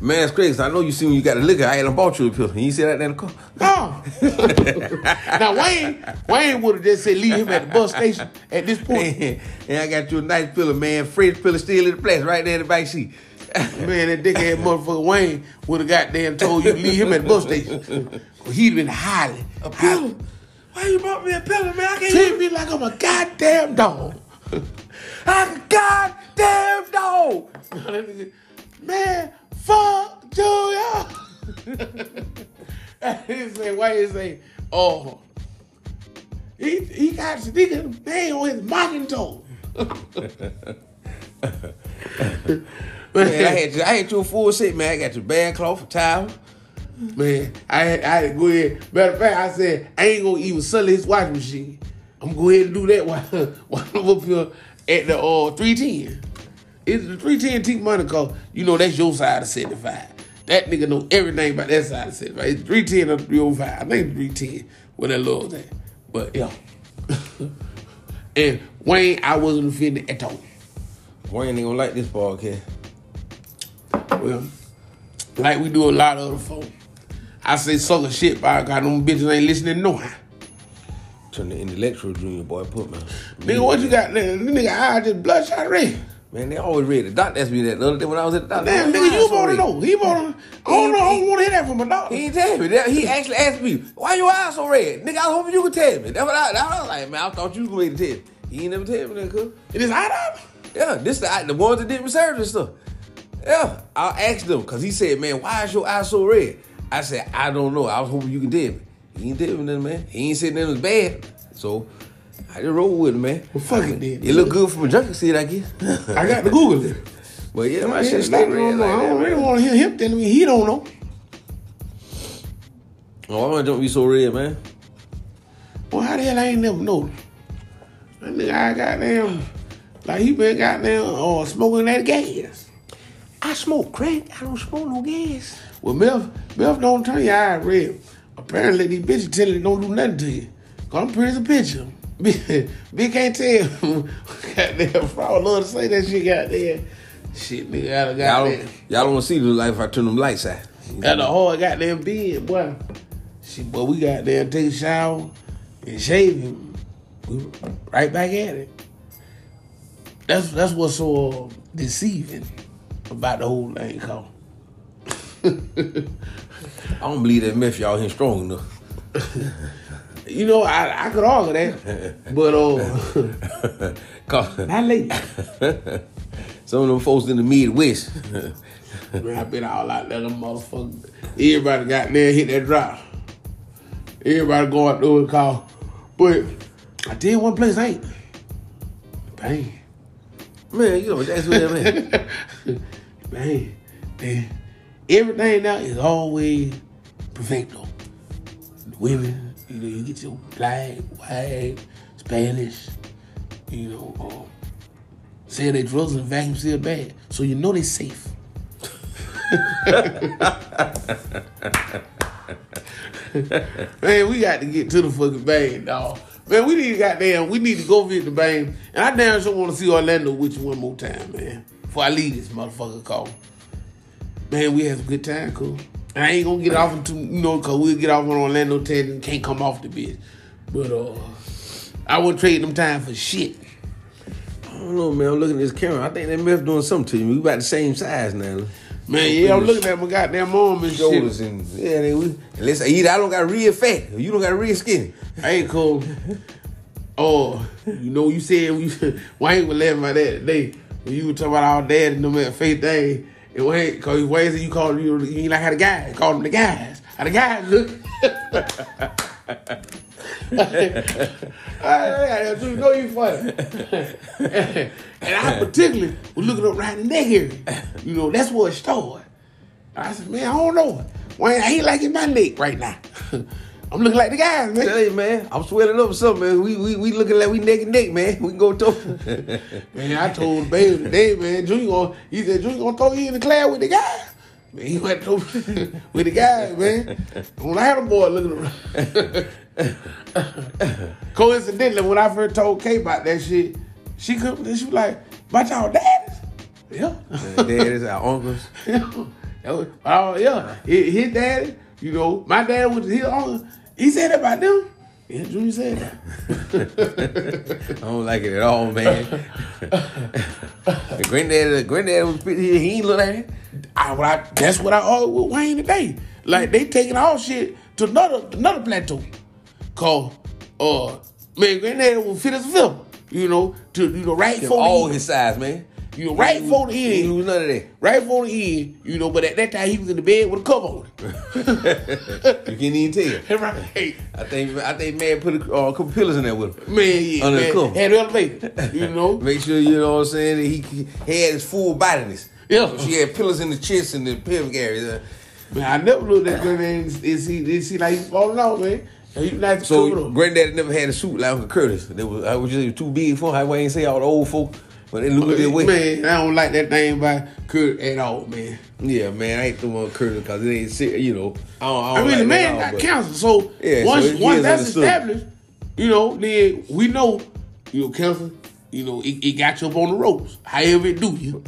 Man, it's crazy. I know you see when you got a liquor. I had bought you a pill. And you see that in the car. No. now Wayne, Wayne would have just said leave him at the bus station at this point. and I got you a nice pillow, man. Fresh pillow still in the place right there in the back seat. Man, that dickhead motherfucker Wayne would have goddamn told you to leave him at the bus station. He'd been highly. A pillow? Why you brought me a pillow, man? I can't Treat me like I'm a goddamn dog. I'm a goddamn dog. Man, fuck Julia. he say, why he say, oh, he, he got his nigga man on his mocking toe. Man, I had you, I had you a full set, man. I got your bad cloth, a Man, I had, I had to go ahead. Matter of fact, I said, I ain't gonna even sell his washing machine. I'm gonna go ahead and do that while, while I'm up here at the uh, 310. It's the 310 T money cause you know that's your side of 75. That nigga know everything about that side of 75. It's 310 or 305. I think it's 310 where that little thing. But yeah. and Wayne, I wasn't offended at all. Wayne ain't gonna like this podcast. Well, like we do a lot of other folks. I say sucker shit, but I got them bitches ain't listening no how. Turn the intellectual junior boy put man. Nigga, what you got? This nigga eye just bloodshot red. Man, they always read. The doctor asked me that the other day when I was at the doctor. Damn, nigga, you so wanna know. He wanna, I don't know, I don't wanna hear that from a dog. He ain't tell me that. He actually asked me, "Why your eyes so red?" Nigga, I was hoping you could tell me. That's what I, I was like, man. I thought you was going to tell me. He ain't never tell me that, cuz. It is hot out. Yeah, this the the ones that did research and stuff. Yeah, I asked them because he said, "Man, why is your eyes so red?" I said, "I don't know. I was hoping you could tell me." He ain't tell me nothing, man. He ain't said nothing was bad, so I just roll with it, man. Well, fuck it then. It look good from a junkie seat, I guess. I got to Google it. but yeah, my shit I don't red like I don't really want to hear him telling me he don't know. Oh, why don't be so red, man? Well, how the hell I ain't never know? That nigga, I goddamn, like he been goddamn uh, smoking that gas. I smoke crack. I don't smoke no gas. Well, Meth, Meth don't turn your eye red. Apparently, these bitches tell you don't do nothing to you. Cause I'm pretty as a picture. Big can't tell. goddamn, fraud love to say that shit, goddamn. Shit, nigga, I done Y'all don't, y'all don't want to see the life if I turn them lights out. Got the whole goddamn bed, boy. Shit, boy, we got there take a shower and shave him. We right back at it. That's that's what's so uh, deceiving about the whole thing, called. I don't believe that meth y'all ain't strong enough. You know, I, I could argue that, but uh, 'Cause not lately. Some of them folks in the Midwest. Man, I been all out there, them motherfucker. Everybody got there, hit that drop. Everybody go out there and call. But I did one place I ain't. Bang. man, you know that's what I mean. Man, man, everything now is always perfecto. The women, you know, you get your black, white, Spanish, you know, um, sell their drugs in a vacuum seal bag, so you know they safe. Man, we got to get to the fucking bang, dog. Man, we need to goddamn, we need to go visit the bang. And I damn sure want to see Orlando with you one more time, man. Before I leave this motherfucker call. Man, we had a good time, cool. And I ain't gonna get off until, you know, cause we'll get off on Orlando 10 and can't come off the bitch. But uh I wouldn't trade them time for shit. I don't know, man. I'm looking at this camera. I think that meth doing something to you. We about the same size now. Man, yeah, I'm looking at my goddamn arm and Shoulders shit. and yeah, they we. Unless either I don't got real fat, or you don't got real skinny. Hey, cool. Oh, you know, you said we Wayne was laughing about that today when you were talking about our dad and them at faith thing. Wayne, cause Wayne said you called you, you ain't like how the guys called them the guys. How the guys look. I, you know you funny. and I particularly was looking up right in neck area. You know, that's where it started. I said, man, I don't know. Wayne, I ain't liking my neck right now. I'm looking like the guys, man. Tell you, man, I'm swelling up something, man. We we we looking like we neck and neck, man. We can go talk. Man, I told the baby today, man, Junior gonna, he said, Junior gonna throw you in the class with the guys. Man, he went to with the guys, man. When I had a boy looking around. Coincidentally, when I first told Kay about that shit, she could, she was like, about y'all daddies? Yeah. Daddies, our uncles. yeah. Was, oh yeah, his daddy. You know, my dad was his uncle. He said that about them. Yeah, Junior said that. I don't like it at all, man. the granddad, granddad was he, he ain't look like it. I, what I, that's what I argue with Wayne today. Like they taking all shit to another another plateau. Cause uh man, granddad will fit as a film. You know, to you know, right for All his size, man. You know, right for the He ain't end. lose none of that. Right for the end, you know, but at that time he was in the bed with a cover on it. You can't even tell. right. Hey, I think I think man put a uh, couple pillars in there with him. man, yeah, Under the cover. had it elevated. You know? Make sure you know what I'm saying. That he, he had his full bodiness. Yeah. So she had pillars in the chest and the pelvic area. man, I never looked at granddad and and see, and see like he falling out, man. He to So cover it up. granddaddy never had a suit like Uncle Curtis. That was I was just too big for. him. I ain't say all the old folk, but they lose their way. Man, I don't like that thing by Kurt at all, man. Yeah, man, I ain't the one Curtis because it ain't ser- you know. I don't. I, I don't mean, the man that got but- cancer, so Yeah, once he once that's understood. established, you know, then we know, you know, cancer, you know, it, it got you up on the ropes. However it do you,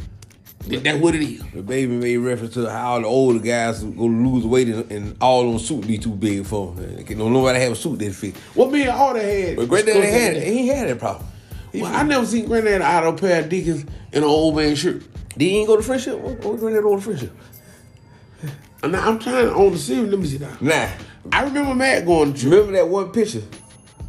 that's what it is. The baby made reference to how the older guys go lose weight and, and all them suit be too big for them. Don't nobody have a suit that fit. What me and Alder had, But granddaddy discussed had it. He had that problem. Well, I never seen Granddad out of a pair of Deacons in an old man shirt. did he ain't go to friendship? What, granddaddy go to friendship? And I'm trying to own the series. Let me see that. Nah. I remember Matt going to church. Remember that one picture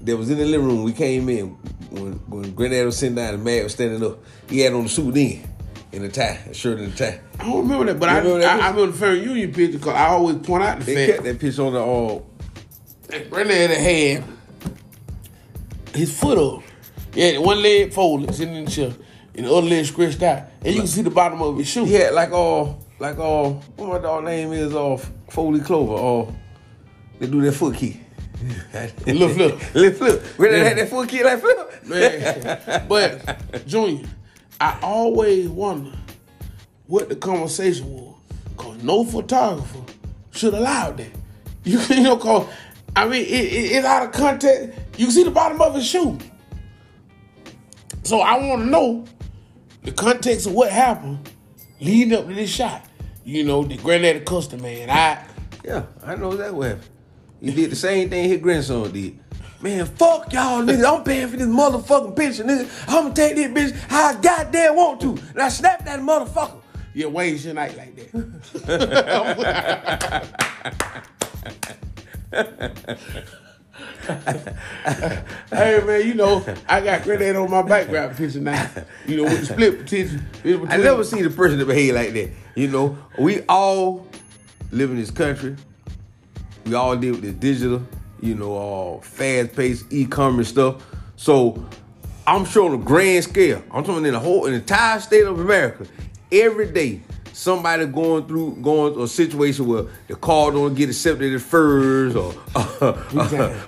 that was in the living room? We came in when when Granddad was sitting down and Matt was standing up. He had on the suit then, in the tie, a shirt and a tie. I don't remember that, but I, remember that I, I remember the Fair Union picture because I always point out the They fact kept that picture on the uh, that Granddad had his foot up. Had one leg folded, sitting in the chair, and the other leg stretched out, and you can see the bottom of his shoe. Had like uh like uh what my dog name is uh Foley Clover uh they do that foot key. Lil Flip. Lil Flip. Granddad Yeah. had that foot key like Flip. Man, but Junior, I always wonder what the conversation was, cause no photographer should allow that. You, you know, cause I mean, it, it, it's out of context. You can see the bottom of his shoe. So I want to know the context of what happened leading up to this shot. You know, the granddaddy custom man. I Yeah, I know that what happened. He did the same thing his grandson did. Man, fuck y'all niggas. I'm paying for this motherfucking picture, nigga. I'ma take this bitch how I goddamn want to. And I snap that motherfucker. yeah, Wayne shouldn't act like that. man, you know I got granddad on my background picture now. You know with the split potential. I never seen a person that behave like that. You know, we all live in this country. We all deal with this digital, you know, all fast paced e-commerce stuff. So I'm sure on a grand scale, I'm talking in the whole in the entire state of America, every day somebody going through going a situation where the car don't get accepted at first or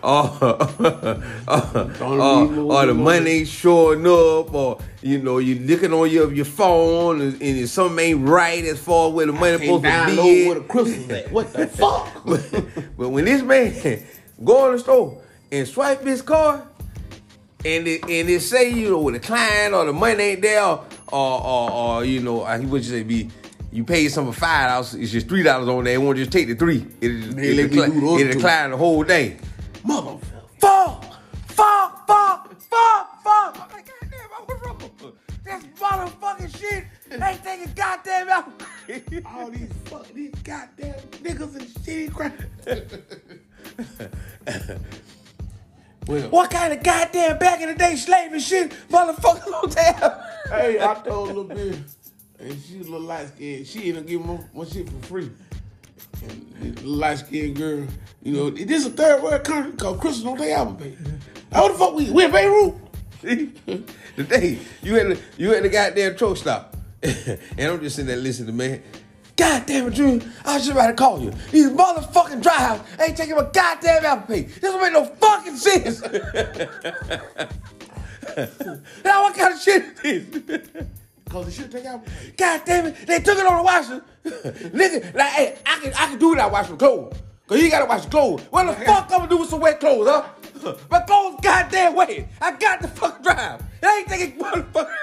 or, or the money ain't showing up or you know you looking on your your phone and, and something ain't right as far as where the money supposed to be where the crystals at. What the fuck? but, but when this man go in the store and swipe his card and it, and it say you know with the client or the money ain't there or or, or you know he would say be you paid some for five dollars it's just three dollars on there it won't just take the three. It They let me decline, do the other it decline the whole day. Motherfucker. fuck fuck fuck fuck fuck. I'm like goddamn I was wrong that's motherfucking shit ain't taking goddamn out. All these fuck these goddamn niggas and shitty crap. well, what kind of goddamn back in the day slaving shit motherfucker don't have hey, I told little bitch, and she a little light skinned. She up giving my, my shit for free. And light skinned girl, you know, it is a third world country called Crystal don't take Apple Pay. How the fuck we we in Beirut? the day you had the, you had the goddamn truck stop, and I'm just sitting there listening to man. God damn it, Junior! I was just about to call you. These motherfucking dry house ain't taking my goddamn Apple Pay. This don't make no fucking sense. now what kind of shit is this? Cause they should take pay. God damn it, they took it on the washer. Nigga, like, hey, I can, I can do without washing clothes. Cause you gotta wash clothes. What the fuck I'm gonna do with some wet clothes, huh? My clothes goddamn wet. I got the fuck drive. It ain't taking motherfucker.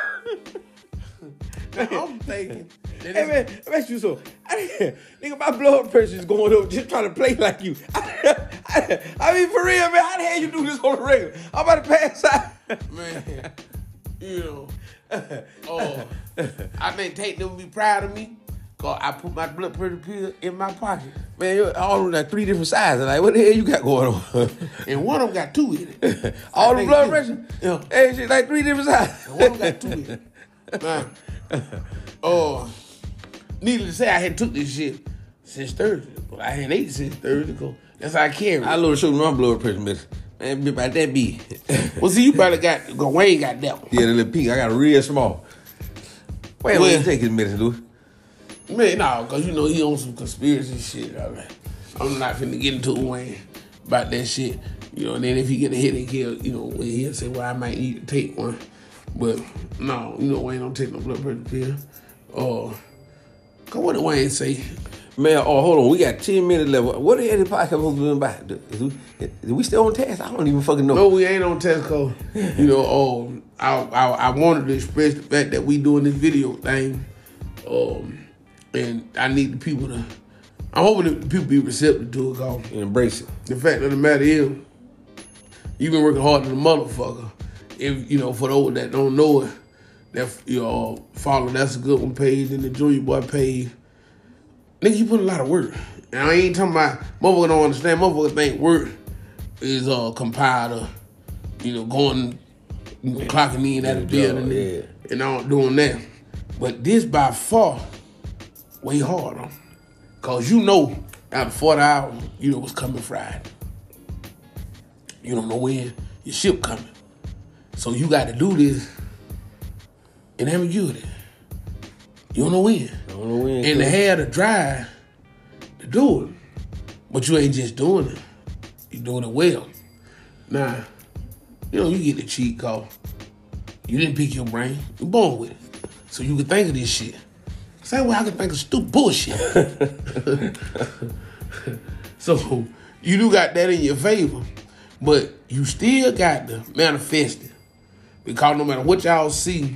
I'm thinking Hey man, I bet you so. I, nigga, my blood pressure is going up just trying to play like you. I, I mean, for real, man, how the hell you do this on the regular? I'm about to pass out. man, you know. Oh, I think Tate them be proud of me. Cause I put my blood pressure pill in my pocket. Man, you all of them got three different sizes. Like, what the hell you got going on? And one of them got two in it. all the blood pressure? Yeah. Hey, shit, like three different sizes. And one of them got two in it. Man. Oh, needless to say, I had took this shit since Thursday. But I hadn't ate since Thursday. Cause that's how I carry. I it. love to show my blood pressure, man. Man, be about that big. Well, see, you probably got, cause Wayne got that one. yeah, the little peak. I got a real small. Wait, wait, Well- take his medicine, dude. Man, no, cause you know he on some conspiracy shit. All right. I'm not finna get into it, Wayne about that shit. You know, and then if he get a headache, he'll, you know, when he'll say, well, I might need to take one. But no, you know, Wayne don't take no blood pressure pill. Uh, cause what did Wayne say? Man, oh, hold on. We got 10 minutes left. What the hell is the podcast supposed to be about? Is we, we still on task? I don't even fucking know. No, we ain't on Tesco. You know, um, I, I I wanted to express the fact that we doing this video thing, um, and I need the people to. I'm hoping that the people be receptive to it, cause Embrace it. the fact of the matter is, you've been working hard than a motherfucker. If you know, for those that don't know it, that you know, follow that's a good one page and the Junior Boy page. Nigga, you put a lot of work. And I ain't talking about motherfucker don't understand. Motherfucker think work is uh compiled of, you know, going, you know, clocking in at a building yeah. and, all doing that. But this by far way harder. Cause you know after 40 hours, you know what's coming Friday. You don't know when your ship coming. So you got to do this in ambiguity. You don't know when. I don't know when. And to have the drive to do it. But you ain't just doing it. You're doing it well. Now, you know, you get the cheat code. You didn't pick your brain. You're born with it. So you can think of this shit. Same way I can think of stupid bullshit. so you do got that in your favor. But you still got to manifest it. Because no matter what y'all see,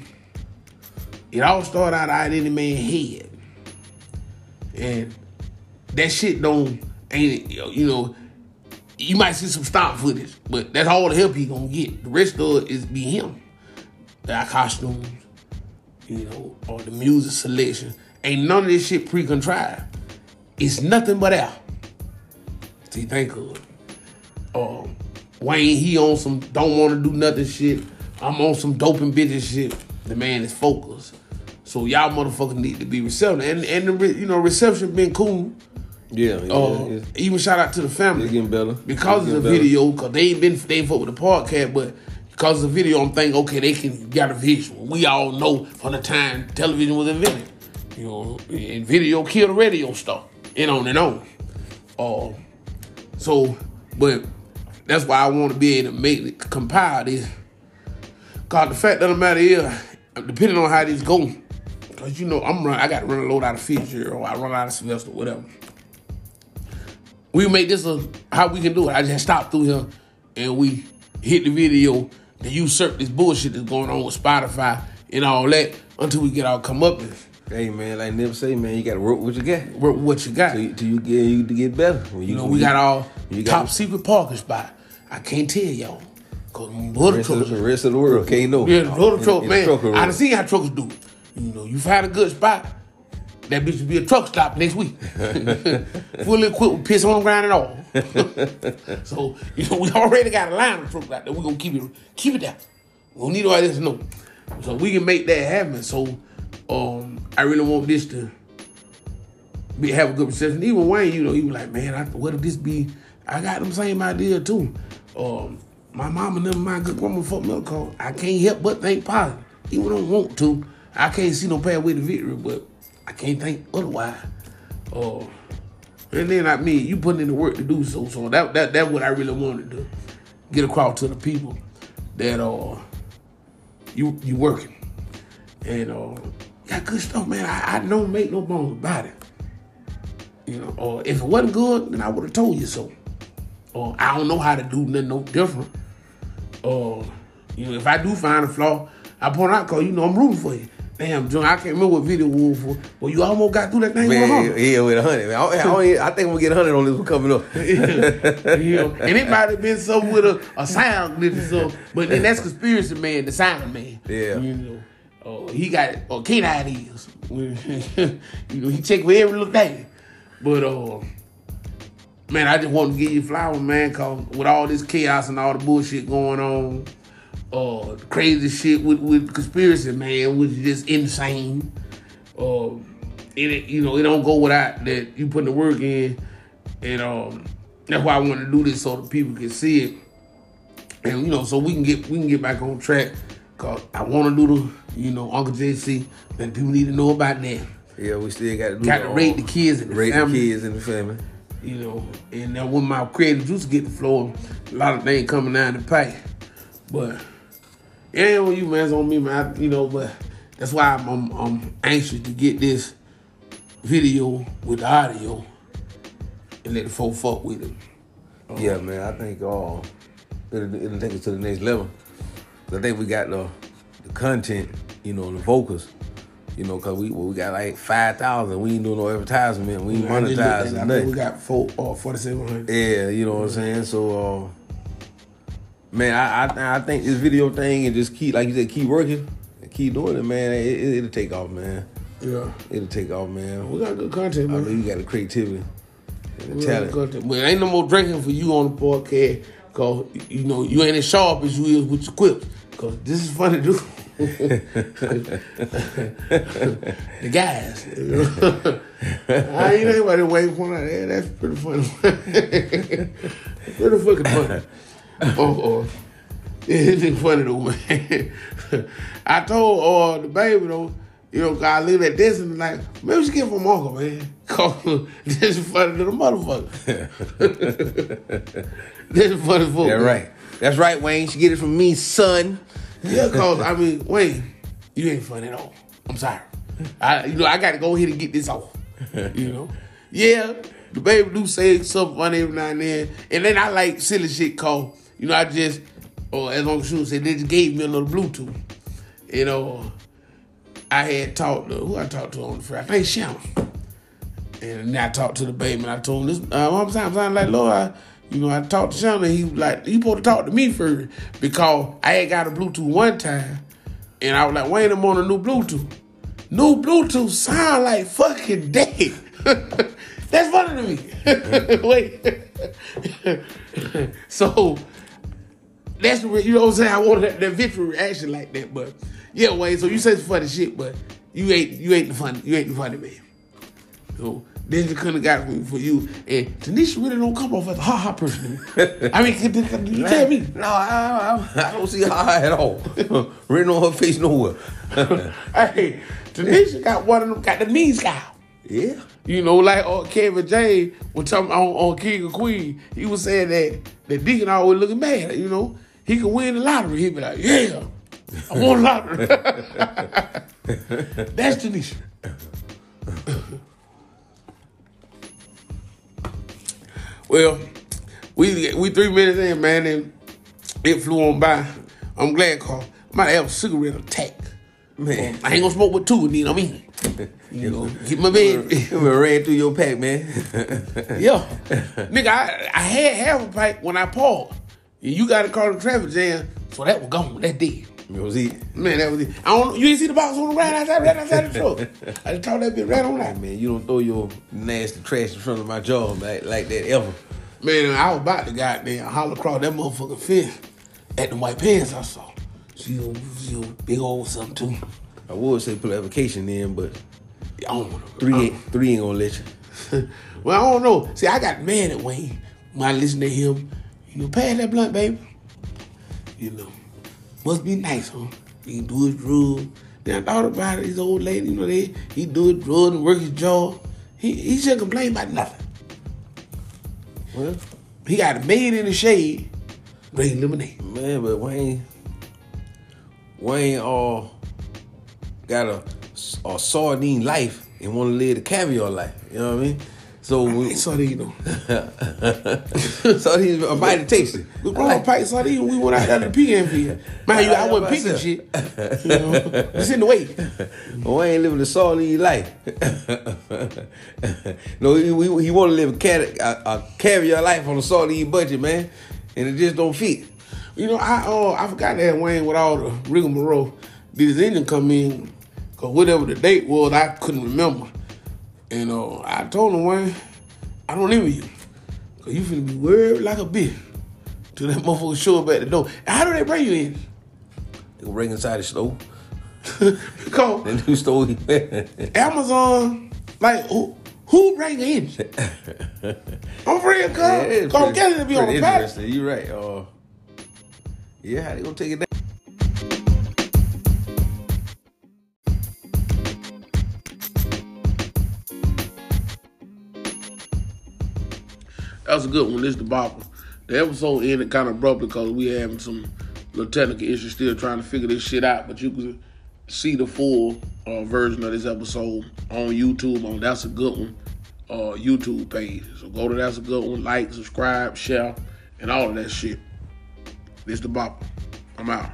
it all started out out in the man's head. And that shit don't ain't you know you might see some stock footage, but that's all the help he gonna get. The rest of it is be him. The costumes, you know, or the music selection. Ain't none of this shit pre-contrived. It's nothing but out. See, think of it. Um, Wayne, he on some don't want to do nothing shit. I'm on some doping bitches shit. The man is focused. So y'all motherfuckers need to be receptive. And and the you know reception been cool. yeah, yeah, Uh, it's, even shout out to the family it's getting better. because It's of the better. video. Cause they ain't been they ain't fuck with the podcast, but because of the video, I'm thinking okay they can got a visual. We all know from the time television was invented. You know, and video killed the radio stuff, and on and on. Uh, so, but that's why I want to be able to make it compile this. Cause the fact of the matter is, depending on how this go, cause you know I'm run, I got to run a load out of Fisher or I run out of Sylvester, whatever. We make this a how we can do it. I just stop through here and we hit the video to usurp this bullshit that's going on with Spotify and all that until we get our comeuppance. Hey man, like never say, man, you gotta work what you got. Work What you got? Till you, till you get you to get better. When You know, when we got all you top got secret parking spot. I can't tell y'all. Cause the motor rest, of, truckers, the rest of the world can't know. yeah, the motor truck, man. I done seen how truckers do it. You know, you find a good spot, that bitch will be a truck stop next week. Fully equipped with piss on the ground and all. so, you know, we already got a line of trucks out there. We're gonna keep it keep it down. We don't need all this no. So we can make that happen. So um I really want this to be have a good reception. Even Wayne, you know, he was like, man, I, what if this be? I got them same idea too. Um, my mama and them, my good fucked me up. Cause I can't help but think positive. Even don't want to. I can't see no pathway to victory, but I can't think otherwise. Uh, and then I mean, you putting in the work to do so. So that that that's what I really wanted to get across to the people that uh you you working and uh got good stuff, man. I, I don't make no bones about it. You know, or if it wasn't good, then I would have told you so. Or I don't know how to do nothing no different. Or you know, if I do find a flaw, I point out, cause you know I'm rooting for you. Damn, John, I can't remember what video we were for. Well, you almost got through that thing Man, hundred. yeah, with a hundred. Man, I, I, I think we'll get a hundred on this one coming up. know, and it might have been some with a, a sound glitch or something. But then that's conspiracy man, the sound man. Yeah. You know, uh, he got or canine ears. you know, he check for every little thing. But uh, man, I just want to give you flowers, man, cause with all this chaos and all the bullshit going on, uh, crazy shit with with conspiracy man, which is just insane. Uh, it it- you know it don't go without that you putting the work in, and um, that's why I want to do this so the people can see it, and you know so we can get we can get back on track. Cause I want to do the you know Uncle JC, and people need to know about that. yeah, we still got to do Got to the, rate uh, the kids and the rate family. the kids and the family. You know, and then when my creative juice get the floor, a lot of things coming down the pipe. But it ain't on you, man. It's on me, man. I, you know, but that's why I'm, I'm I'm anxious to get this video with the audio and let the folk fuck with it. Yeah, man, I think uh, it'll, it'll take us to the next level. I think we got the, the content, you know, the vocals, you know, cause we well, we got like five thousand. We ain't doing no advertisement. We ain't I just looked at it, monetizing nothing. we got four or forty seven hundred. Yeah, you know what I'm saying. So, uh, man, I, I I think this video thing and just keep like you said, keep working and keep doing it, man. It, it, it'll take off, man. Yeah, It'll take off, man. we got good content, I man. know you got the creativity and the We talent. good content. But ain't no more drinking for you on the podcast, cause you know you ain't as sharp as you is with your quips. Cause this is funny, dude. the guys. I ain't anybody waiting for that. That's pretty funny. pretty fucking funny. Oh, oh. It's funny though, man. I told uh, the baby though, you know, I live at this and like, maybe should get from uncle, man. Cause this is funny to the motherfucker. this is funny for Yeah, right. That's right, Wayne. She get it from me, son. Yeah, cause I mean, Wayne, you ain't funny at all. I'm sorry. I, you know, I got to go ahead and get this off. You know, yeah, the baby do say something funny every now and then, and then I like silly shit. Cause you know, I just, or as Uncle Shue said, they just gave me a little Bluetooth. You know, I had talked to who I talked to on the Friday. I think Shannon. And I talked to the baby and I told him this. Uh, one time, I'm like, Lord, I, you know, I talked to Shannon. He was like, he supposed to talk to me first because I had got a Bluetooth one time, and I was like, Wayne, I'm on a new Bluetooth. New Bluetooth sound like fucking dead. That's funny to me. Wait. so that's what you know what I'm saying. I wanted that, that victory reaction like that, but yeah, Wayne. So you some funny shit, but you ain't you ain't the funny you ain't the funny man. So then you couldn't have got me for you. And Tanisha really don't come off as a ha ha person. I mean, can, can, you tell me? No, I, I, I don't see her at all. Written on her face nowhere. Hey, Tanisha got one of them, got the mean scowl. yeah. You know, like uh, Kevin James was talking on, on King of Queen. He was saying that that Deacon always looking mad. You know, he could win the lottery. He'd be like, "Yeah, I won the lottery." That's Tanisha. well, we we three minutes in, man, and it flew on by. I'm glad, Carl. I might have a cigarette attack. Man. I ain't gonna smoke with two, you know what I mean? You know, get my bed. Been ran through your pack, man. Yeah. Nigga, I, I had half a pipe when I paused. And you got to call the traffic jam, so that was gone. That dead. It was it. Man, that was it. I don't you didn't see the box on the right outside, right outside the truck. I just told that bitch right on that. Man, you don't throw your nasty trash in front of my jaw like, like that ever. Man, I was about to goddamn holler across that motherfucking fence at the white pants I saw. She was big old something too. I would say put an application in, but I don't know. three ain't three ain't gonna let you. well, I don't know. See, I got mad at Wayne when I listened to him. You know, pass that blunt, baby. You know, must be nice, huh? He do his drugs. Then I thought about it. His old lady, you know, they he do his drugs and work his jaw. He he shouldn't complain about nothing. Well, He got a maid in the shade, green lemonade. man, but Wayne, Wayne, uh, got a, a sardine life and want to live the caviar life. You know what I mean? So we, sardine. so he's a bite to taste. We brought a pint sardine. We went out there to field. Man, you, I wasn't picking shit. You know, it's in the way. Oh, I ain't living the sardine life. no, he, he, he want to live a, cat, a, a caviar life on a sardine budget, man, and it just don't fit. You know, I uh, I forgot that Wayne with all the rigmarole. Did his engine come in? Cause whatever the date was, I couldn't remember. And uh, I told him, Wayne, I don't live with you. Cause you finna be worried like a bitch. Till that motherfucker show up at the door. How do they bring you in? They bring inside the store. Because The new stove. Amazon, like who who bring you in? I'm real, cuz. Yeah, I'm getting to be on the pallet. interesting. You right. Uh, yeah, how they gonna take it down? That was a good one. This is the bopper. The episode ended kind of abruptly because we having some little technical issues still trying to figure this shit out. But you can see the full uh, version of this episode on YouTube on That's a Good One uh, YouTube page. So go to That's a Good One, like, subscribe, share, and all of that shit. This the bopper. I'm out.